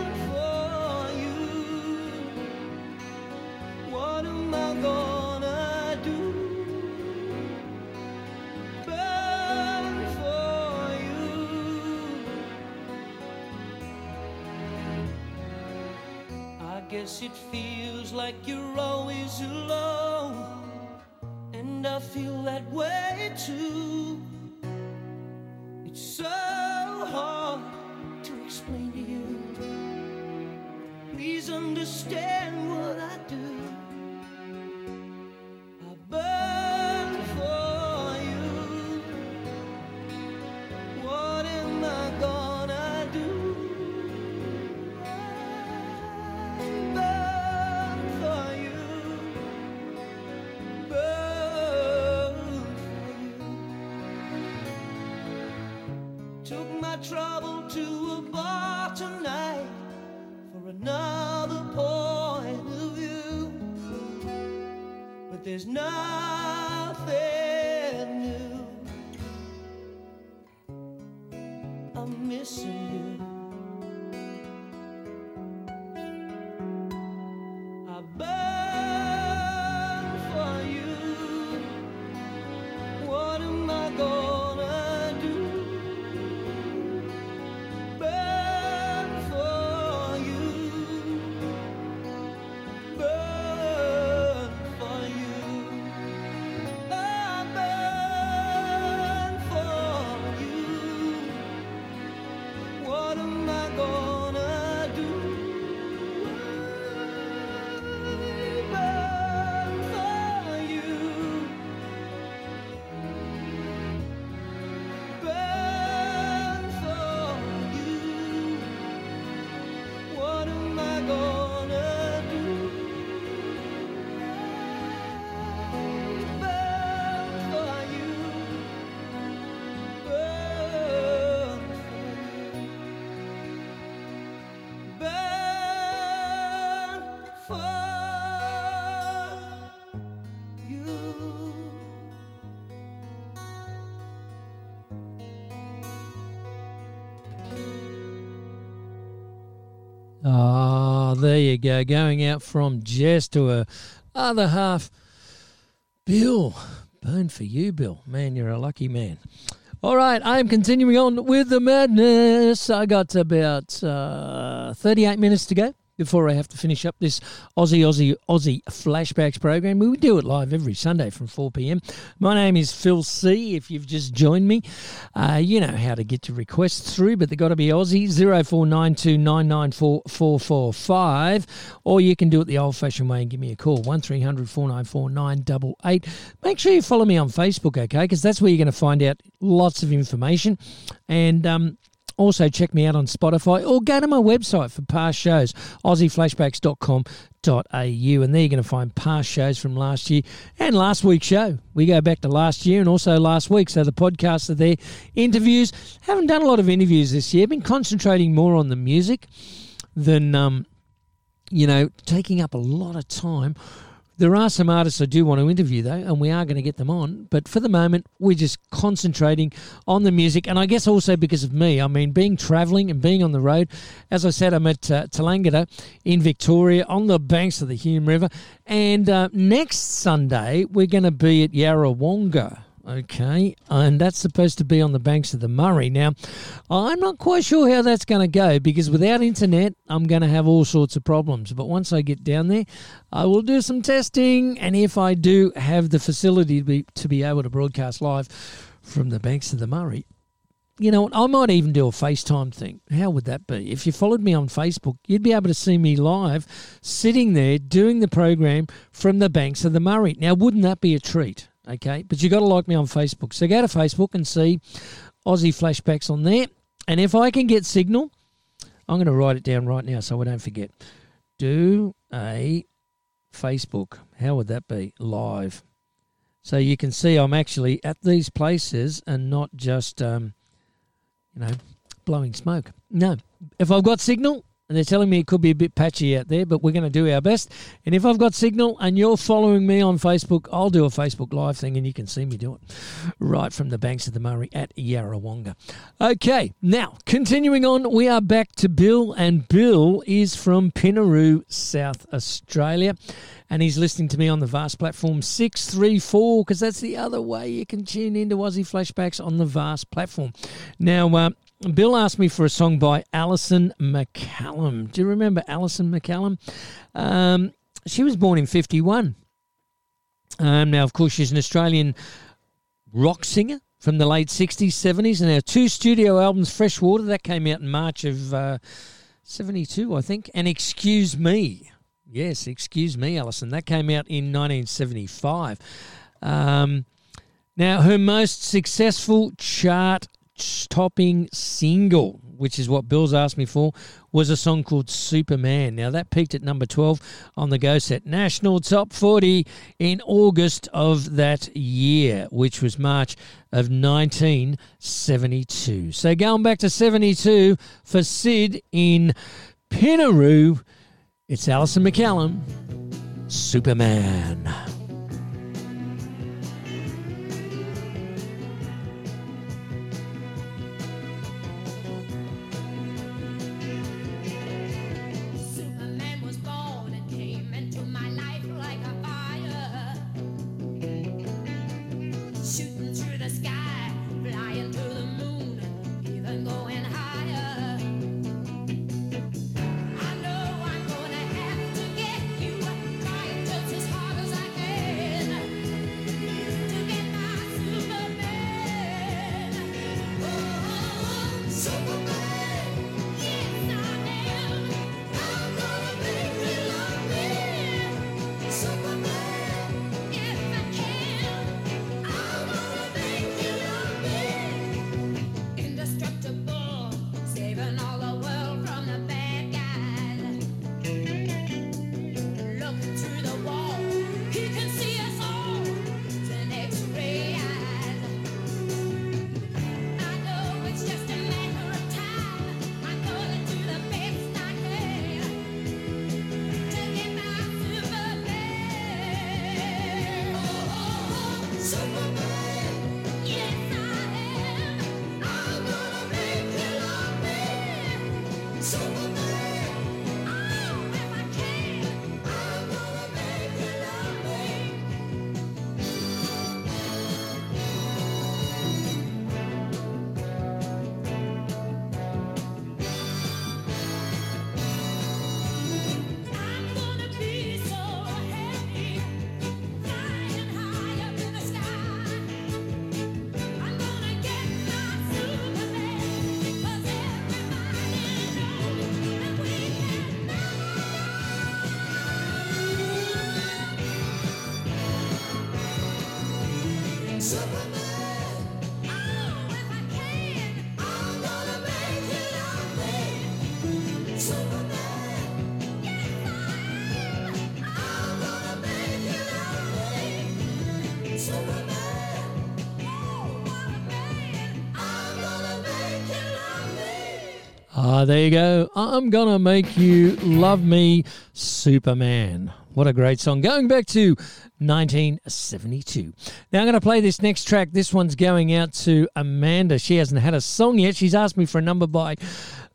H: guess it feels like you're always alone. And I feel that way too. It's so hard to explain to you. Please understand what I do. There's nothing
A: go. Going out from Jess to a other half. Bill, burn for you, Bill. Man, you're a lucky man. All right, I'm continuing on with the madness. I got about uh, 38 minutes to go before I have to finish up this Aussie, Aussie, Aussie flashbacks program. We do it live every Sunday from 4 p.m. My name is Phil C. If you've just joined me, uh, you know how to get your requests through, but they've got to be Aussie 0492994445, or you can do it the old fashioned way and give me a call 1300 494 988. Make sure you follow me on Facebook, okay? Because that's where you're going to find out lots of information. And, um, also, check me out on Spotify or go to my website for past shows, aussieflashbacks.com.au. And there you're going to find past shows from last year and last week's show. We go back to last year and also last week. So the podcasts are there. Interviews. Haven't done a lot of interviews this year. Been concentrating more on the music than, um, you know, taking up a lot of time There are some artists I do want to interview, though, and we are going to get them on. But for the moment, we're just concentrating on the music. And I guess also because of me, I mean, being travelling and being on the road. As I said, I'm at uh, in Victoria on the banks of the Hume River. And uh, next Sunday, we're going to be at Yarrawonga. Okay, and that's supposed to be on the banks of the Murray. Now, I'm not quite sure how that's going to go because without internet, I'm going to have all sorts of problems. But once I get down there, I will do some testing, and if I do have the facility to be, to be able to broadcast live from the banks of the Murray, you know what? I might even do a FaceTime thing. How would that be? If you followed me on Facebook, you'd be able to see me live sitting there doing the program from the banks of the Murray. Now, wouldn't that be a treat? Okay, but you got to like me on Facebook. So go to Facebook and see Aussie flashbacks on there. And if I can get signal, I'm going to write it down right now so I don't forget. Do a Facebook. How would that be? Live. So you can see I'm actually at these places and not just, um, you know, blowing smoke. No. If I've got signal, and they're telling me it could be a bit patchy out there, but we're going to do our best. And if I've got signal and you're following me on Facebook, I'll do a Facebook Live thing and you can see me do it right from the banks of the Murray at Yarrawonga. Okay, now continuing on, we are back to Bill, and Bill is from Pinnaroo, South Australia. And he's listening to me on the Vast platform 634 because that's the other way you can tune into Aussie Flashbacks on the Vast platform. Now, uh, Bill asked me for a song by Alison MacCallum. Do you remember Alison MacCallum? Um, she was born in 51. Um, now, of course, she's an Australian rock singer from the late 60s, 70s, and her two studio albums, Freshwater, that came out in March of uh, 72, I think, and Excuse Me. Yes, Excuse Me, Alison. That came out in 1975. Um, now, her most successful chart topping single, which is what Bill's asked me for, was a song called Superman. Now, that peaked at number 12 on the Go Set National Top 40 in August of that year, which was March of 1972. So, going back to 72 for Sid in Pinnaroo, it's Alison MacCallum, Superman.
I: Superman
A: Ah, there you go. I'm gonna make you love me, Superman.
I: What a great song. Going back to 1972. Now I'm going to play this next track. This one's going out to Amanda. She hasn't had a song yet. She's asked me for a number by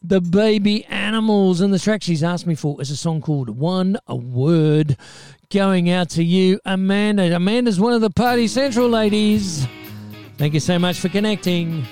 I: the Baby Animals. And the track she's asked me for is a song called One a Word. Going out to you, Amanda. Amanda's one of the Party Central ladies. Thank you so much for connecting.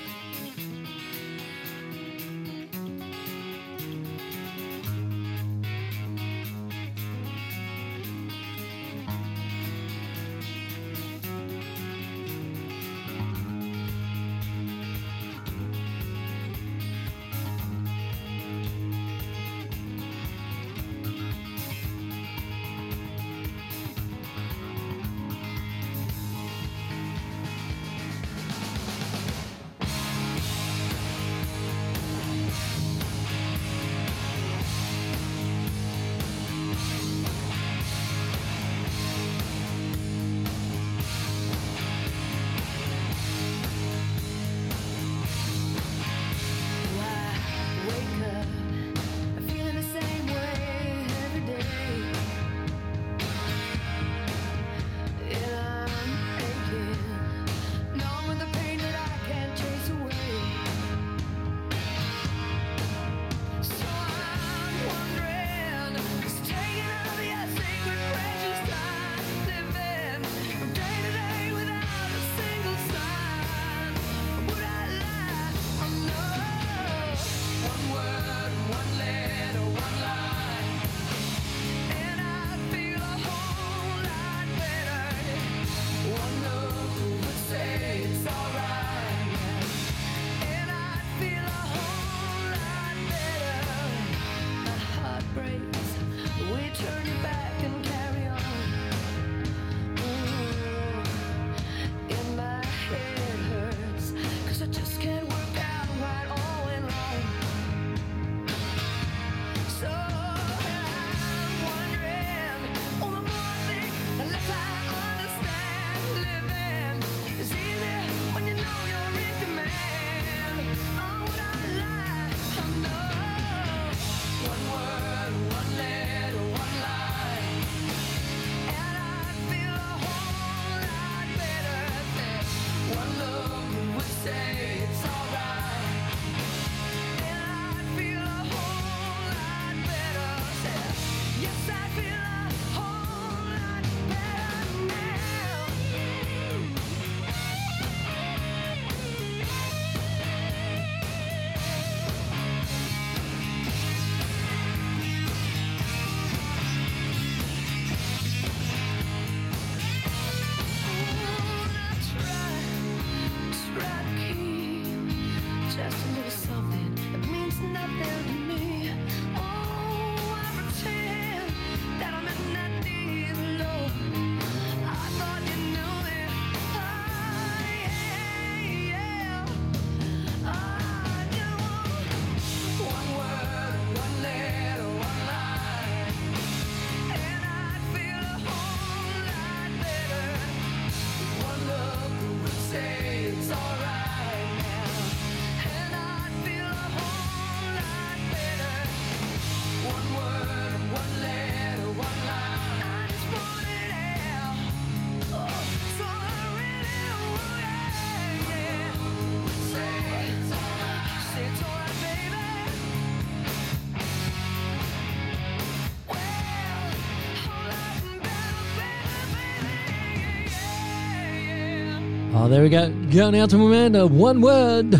I: There we go. Going out to Amanda. One word.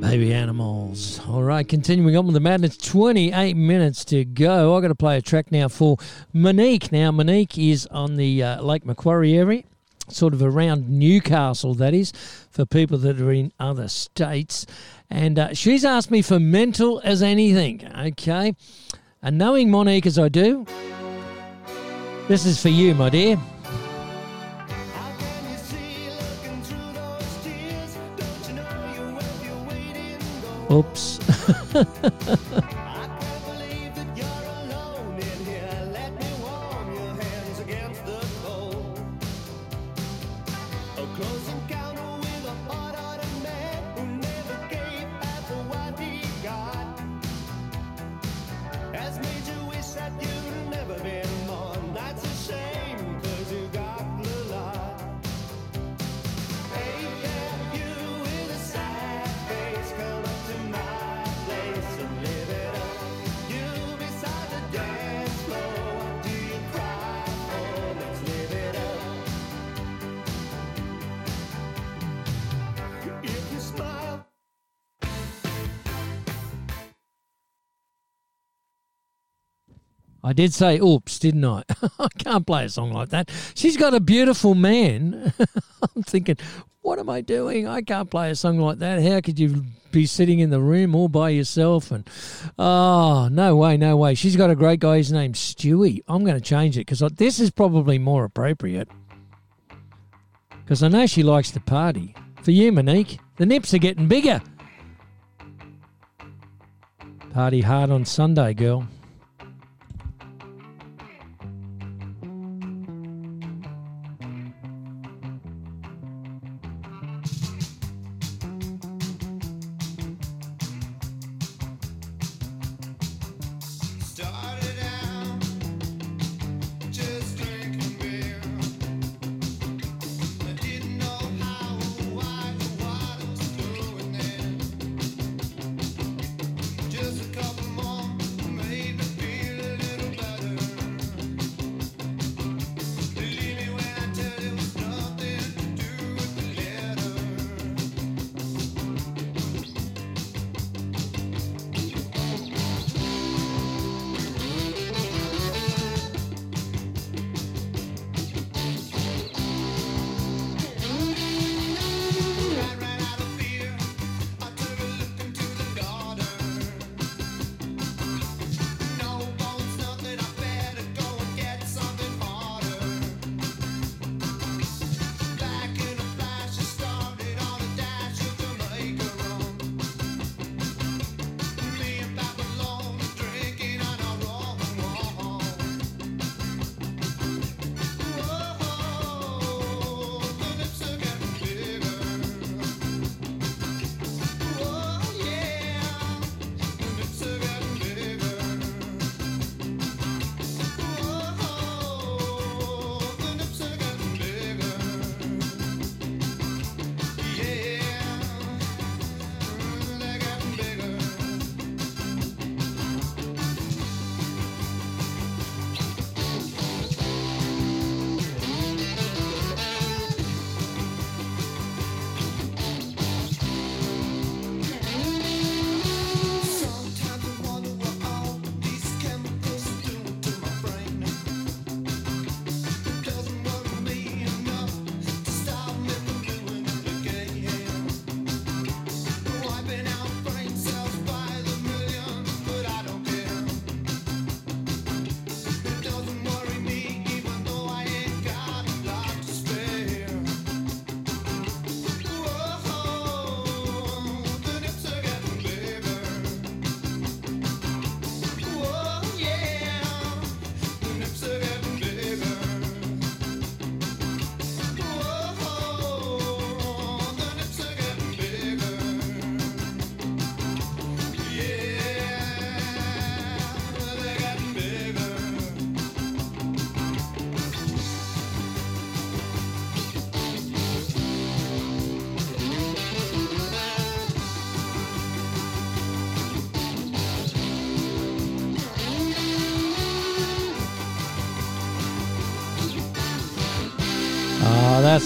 I: Baby animals. All right, continuing on with the madness. 28 minutes to go. I've got to play a track now for Monique. Now, Monique is on the uh, Lake Macquarie area, sort of around Newcastle, that is, for people that are in other states. And uh, she's asked me for mental as anything. Okay. And knowing Monique as I do, this is for you, my dear. Oops.
A: I did say oops, didn't I? I can't play a song like that. She's got a beautiful man. I'm thinking, what am I doing? I can't play a song like that. How could you be sitting in the room all by yourself? And oh, no way, no way. She's got a great guy. His name's Stewie. I'm going to change it because this is probably more appropriate. Because I know she likes to party. For you, Monique, the nips are getting bigger. Party hard on Sunday, girl.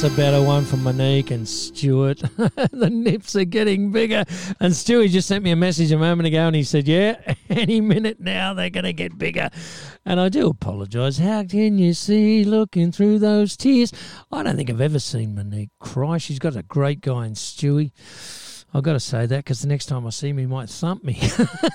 A: That's a better one from Monique and Stuart. the nips are getting bigger. And Stewie just sent me a message a moment ago and he said, Yeah, any minute now they're going to get bigger. And I do apologise. How can you see looking through those tears? I don't think I've ever seen Monique cry. She's got a great guy in Stewie. I've got to say that because the next time I see him, he might thump me.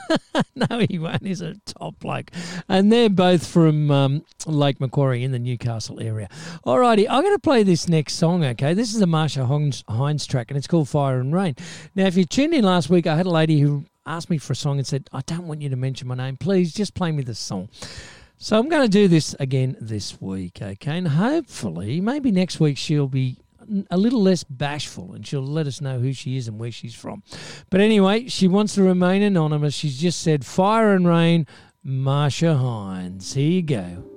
A: no, he won't. He's a top bloke. And they're both from um, Lake Macquarie in the Newcastle area. Alrighty, I'm going to play this next song, okay? This is a Marcia Hines, track, and it's called Fire and Rain. Now, if you tuned in last week, I had a lady who asked me for a song and said, I don't want you to mention my name. Please just play me the song. So I'm going to do this again this week, okay? And hopefully, maybe next week she'll be a little less bashful and she'll let us know who she is and where she's from. But anyway, she wants to remain anonymous. She's just said Fire and Rain, Marcia Hines. Here you go.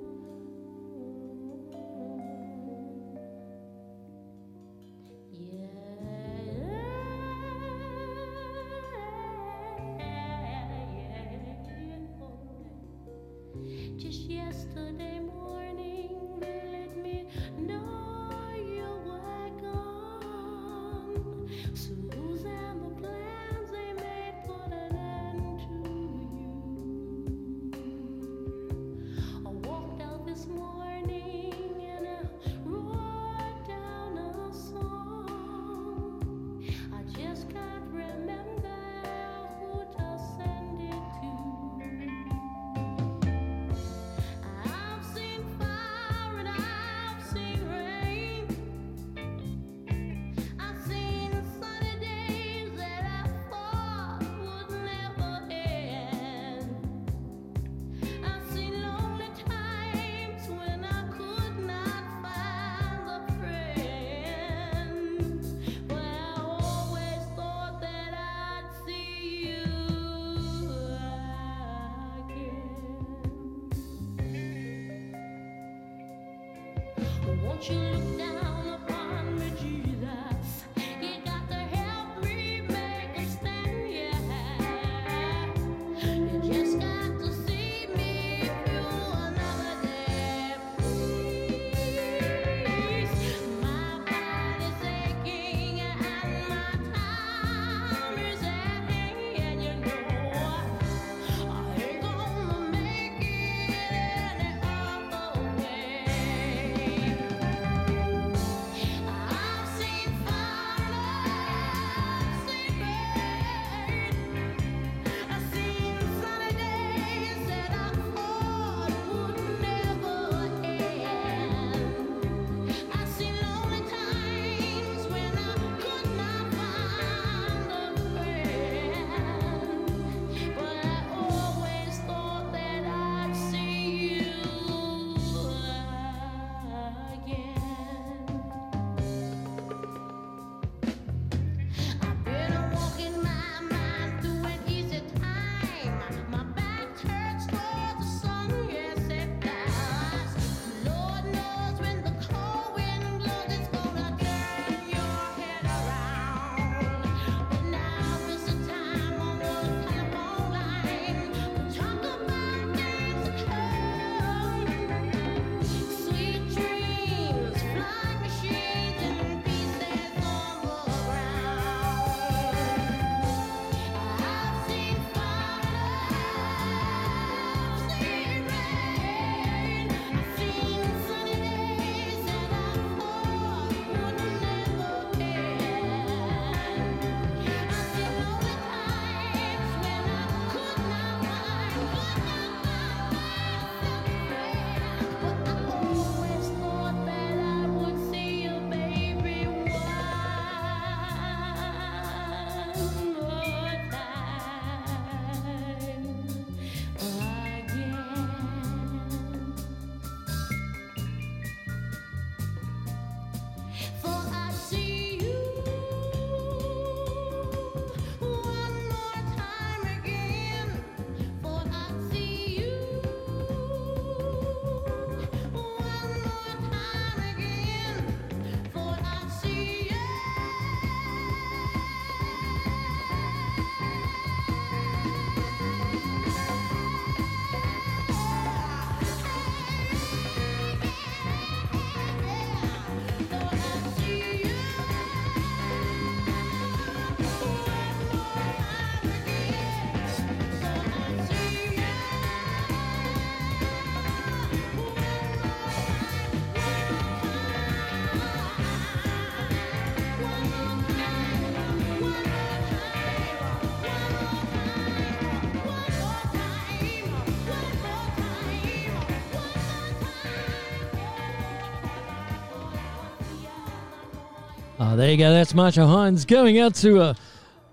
A: There you go. That's Marcia Hines going out to a,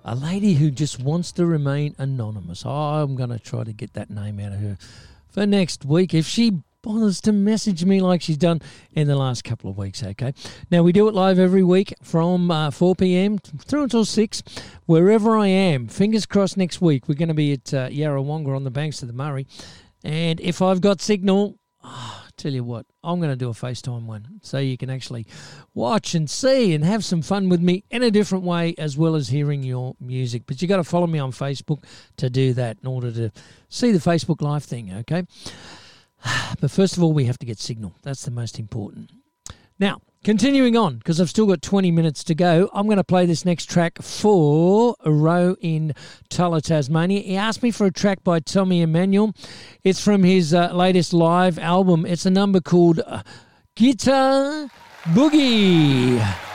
A: a lady who just wants to remain anonymous. I'm going to try to get that name out of her for next week if she bothers to message me like she's done in the last couple of weeks. Okay. Now, we do it live every week from uh, 4 p.m. through until 6, wherever I am. Fingers crossed next week. We're going to be at uh, Yarrawonga on the banks of the Murray. And if I've got signal, tell you what, I'm going to do a FaceTime one so you can actually watch and see and have some fun with me in a different way as well as hearing your music. But you got to follow me on Facebook to do that in order to see the Facebook Live thing, okay? But first of all, we have to get signal. That's the most important. Now, continuing on, because I've still got 20 minutes to go, I'm going to play this next track for a Row in Tullah, Tasmania. He asked me for a track by Tommy Emmanuel. It's from his uh, latest live album. It's a number called uh, Guitar Boogie.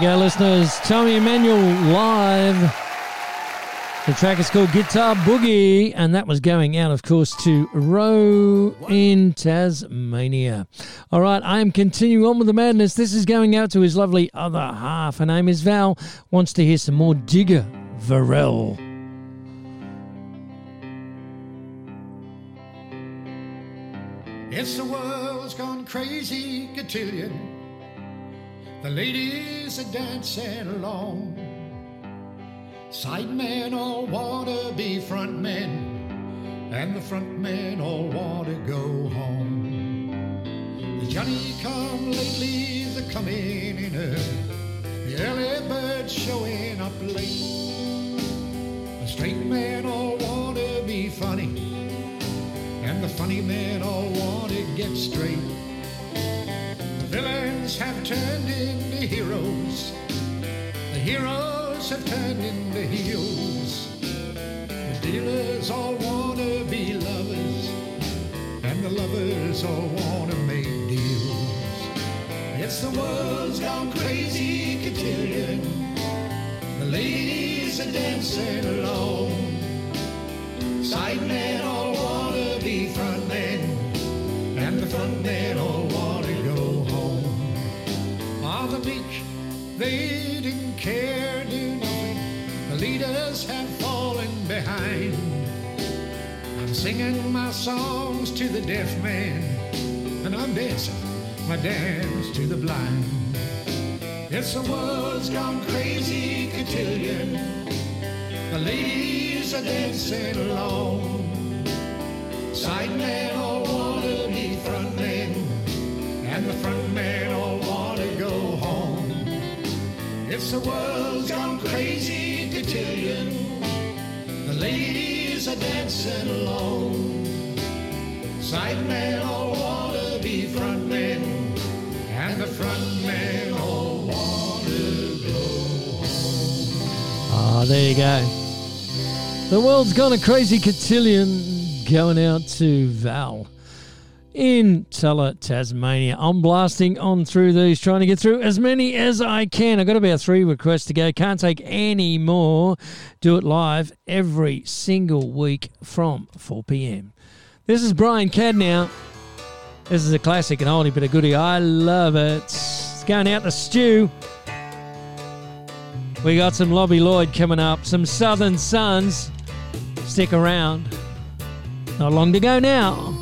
A: You go, listeners. Tommy Emmanuel live. The track is called Guitar Boogie, and that was going out, of course, to Row in Tasmania. All right, I am continuing on with the madness. This is going out to his lovely other half. Her name is Val. Wants to hear some more Digger
F: Revell. Come latelys are coming in early. The early birds showing up late. The straight men all wanna be funny, and the funny men all wanna get straight. The villains have turned into heroes. The heroes have turned into heels. The dealers all wanna be lovers, and the lovers all wanna make deals. The world's gone crazy, cotillion. The ladies are dancing alone. Side men all wanna be front men, and the front men all wanna go home. On the beach, they didn't care, do nothing. The leaders have fallen behind. I'm singing my songs to the deaf man, and I'm dancing my dance to the blind. Yes, the world's gone crazy, cotillion. The ladies are dancing alone. Side men all wanna be front men, and the front men all wanna go home. It's the world's gone crazy, cotillion. The ladies are dancing alone. Side men all wanna be front men, and the front men all wanna go
A: Ah, there you go. The world's gone a crazy cotillion going out to Val in Tullah, Tasmania. I'm blasting on through these, trying to get through as many as I can. I've got about three requests to go. Can't take any more. Do it live every single week from 4 p.m. This is Brian Cadd now. This is a classic and oldie but a goodie. I love it. It's going out to Stew. We got some Lobby Loyde coming up, some Southern Suns. Stick around. Not long to go now.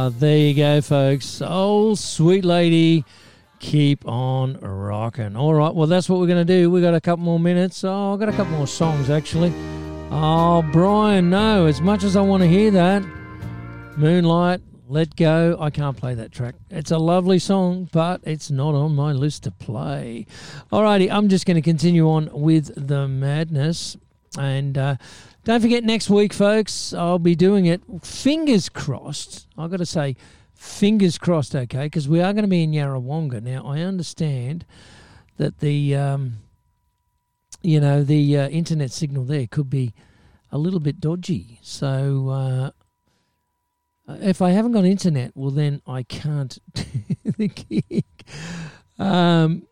A: Ah, there you go, folks. Oh, sweet lady, keep on rocking. All right, well, that's what we're going to do. we got a couple more minutes. Oh, I've got a couple more songs, actually. Oh, Brian, no, as much as I want to hear that, Moonlight, Let Go, I can't play that track. It's a lovely song, but it's not on my list to play. Alrighty, I'm just going to continue on with the madness. And uh, don't forget, next week, folks, I'll be doing it. Fingers crossed. I've got to say, fingers crossed, okay, because we are going to be in Yarrawonga. Now, I understand that the, um, you know, the uh, internet signal there could be a little bit dodgy. So, uh, if I haven't got internet, well, then I can't do the gig. Um,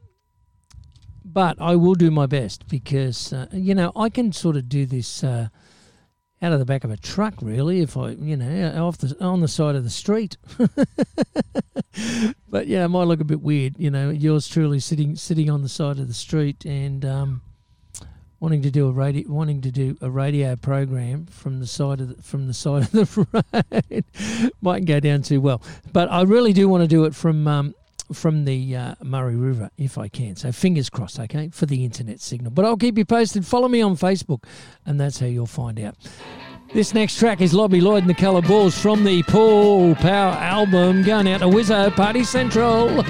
A: but I will do my best because uh, you know I can sort of do this uh, out of the back of a truck, really. If I, you know, off the on the side of the street. but yeah, it might look a bit weird. You know, yours truly sitting sitting on the side of the street and. Um, wanting to do a radio, wanting to do a radio program from the side of the, from the side of the road might not go down too well. But I really do want to do it from um, from the uh, Murray River if I can. So fingers crossed, okay, for the internet signal. But I'll keep you posted. Follow me on Facebook, and that's how you'll find out. This next track is Lobby Loyde and the Coloured Balls from the Ball Power album, going out to Wizzo Party Central.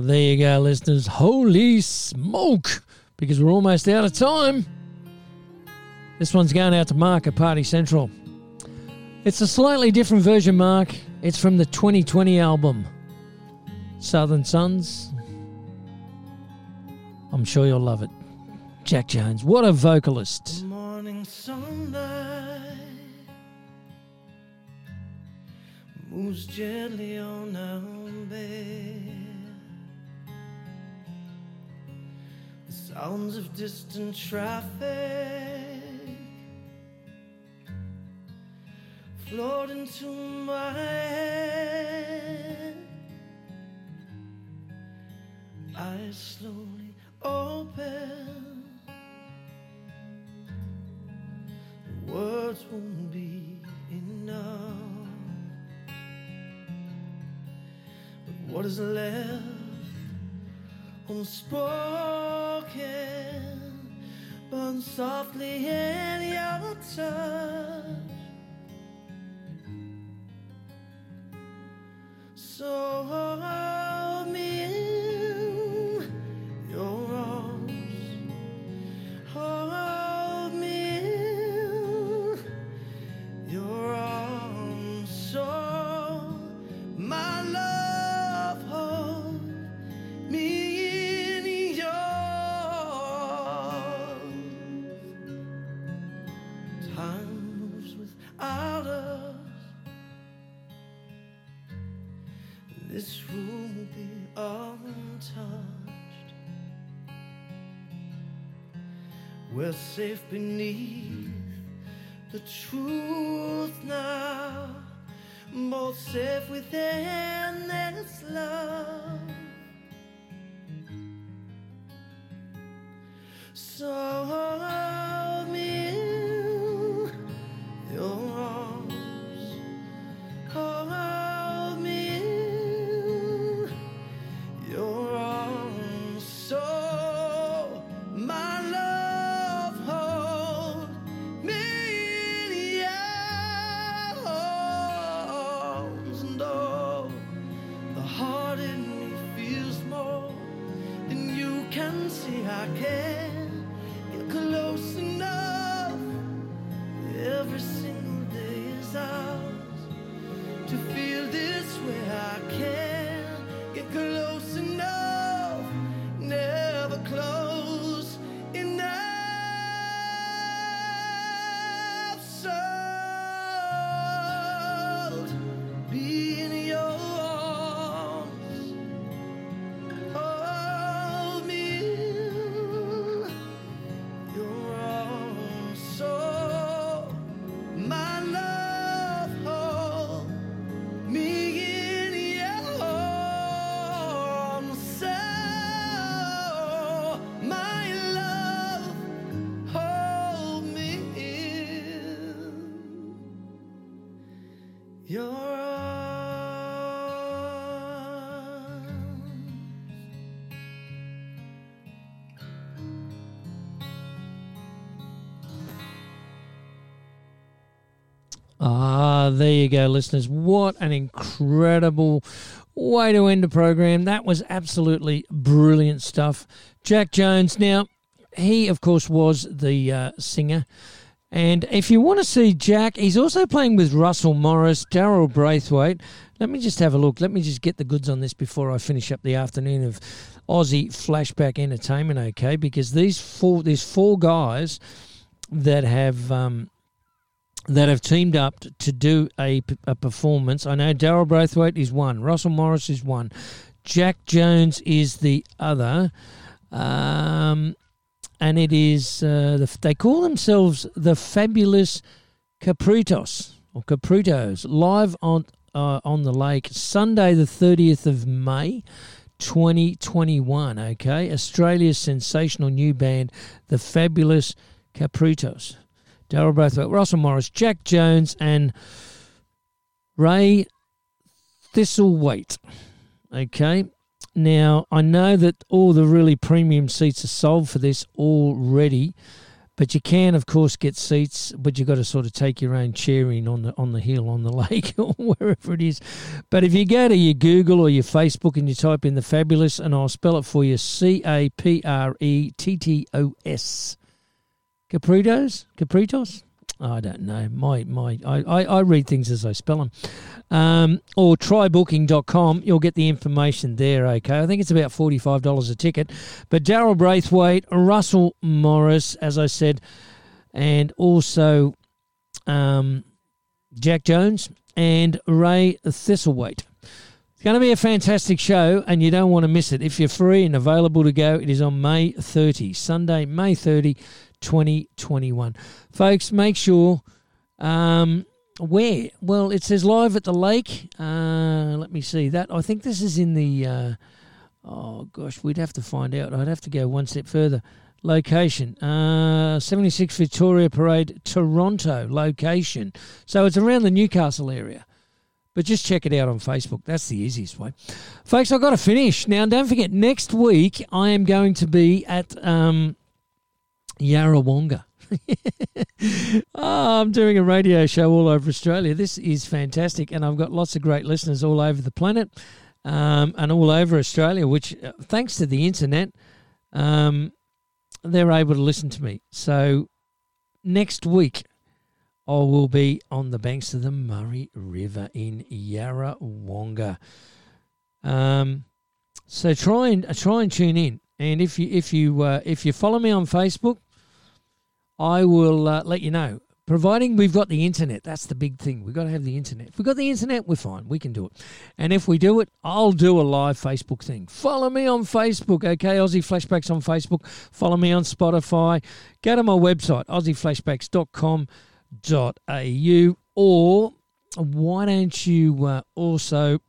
A: There you go, listeners. Holy smoke! Because we're almost out of time. This one's going out to Mark at Party Central. It's a slightly different version, Mark. It's from the 2020 album, Southern Sons. I'm sure you'll love it. Jack Jones, what a vocalist.
H: Morning sunlight moves gently on our sounds of distant traffic flowed into my head. I slowly open.
E: The words won't be enough. But what is left? Unspoken, burn softly in your touch. So hold me This room will be untouched. We're safe beneath the truth now, both safe within this love. So
A: there you go, listeners. What an incredible way to end a program. That was absolutely brilliant stuff. Jack Jones. Now, he, of course, was the uh, singer. And if you want to see Jack, he's also playing with Russell Morris, Daryl Braithwaite. Let me just have a look. Let me just get the goods on this before I finish up the afternoon of Aussie flashback entertainment, okay? Because these four, there's four guys that have um, that have teamed up to do a, a performance. I know Daryl Braithwaite is one, Russell Morris is one, Jack Jones is the other, um, and it is uh, the, they call themselves the Fabulous Caprettos or Caprettos live on uh, on the lake Sunday the thirtieth of May. 2021, okay? Australia's sensational new band, the Fabulous Caprettos. Daryl Braithwaite, Russell Morris, Jack Jones, and Rai Thistlethwayte. Okay. Now, I know that all the really premium seats are sold for this already, but you can, of course, get seats, but you've got to sort of take your own chair in on the on the hill, on the lake, or wherever it is. But if you go to your Google or your Facebook and you type in the fabulous, and I'll spell it for you C A P R E T T O S. Caprettos? Caprettos? I don't know. My my I, I, I read things as I spell them. Um, or trybooking.com. You'll get the information there, okay? I think it's about $45 a ticket. But Daryl Braithwaite, Russell Morris, as I said, and also um, Jack Jones and Rai Thistlethwayte. It's going to be a fantastic show, and you don't want to miss it. If you're free and available to go, it is on May 30, Sunday, May 30, 2021. Folks, make sure. Um, where? Well, it says live at the lake. Uh, let me see that. I think this is in the. Uh, oh gosh, we'd have to find out. I'd have to go one step further. location. Uh, 76 Victoria Parade, Toronto location. So it's around the Newcastle area. But just check it out on Facebook. That's the easiest way. Folks, I've got to finish. Now, don't forget, next week I am going to be at um, Yarrawonga. oh, I'm doing a radio show all over Australia. This is fantastic. And I've got lots of great listeners all over the planet um, and all over Australia, which, uh, thanks to the internet, um, they're able to listen to me. So next week, I will be on the banks of the Murray River in Yarrawonga. Um, so try and uh, try and tune in. And if you if you uh, if you follow me on Facebook, I will uh, let you know. Providing we've got the internet, that's the big thing. We've got to have the internet. If we've got the internet, we're fine. We can do it. And if we do it, I'll do a live Facebook thing. Follow me on Facebook, okay? Aussie Flashbacks on Facebook. Follow me on Spotify. Go to my website, aussieflashbacks.com.au. Or why don't you uh, also,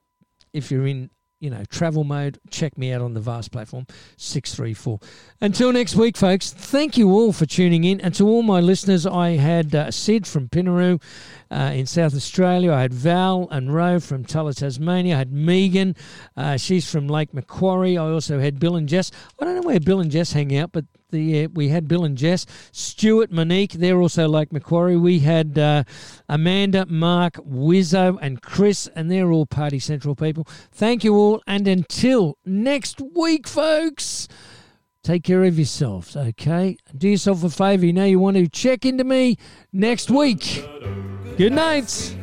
A: if you're in you know, travel mode, check me out on the Vast platform, 634. Until next week, folks, thank you all for tuning in. And to all my listeners, I had uh, Sid from Pinnaroo uh, in South Australia. I had Val and Ro from Tullah, Tasmania. I had Megan. Uh, she's from Lake Macquarie. I also had Bill and Jess. I don't know where Bill and Jess hang out, but the uh, we had Bill and Jess. Stuart, Monique, they're also Lake Macquarie. We had uh, Amanda, Mark, Wizzo, and Chris, and they're all Party Central people. Thank you all. And until next week, folks. Take care of yourselves, okay? Do yourself a favor. You know you want to check into me next week. Good night.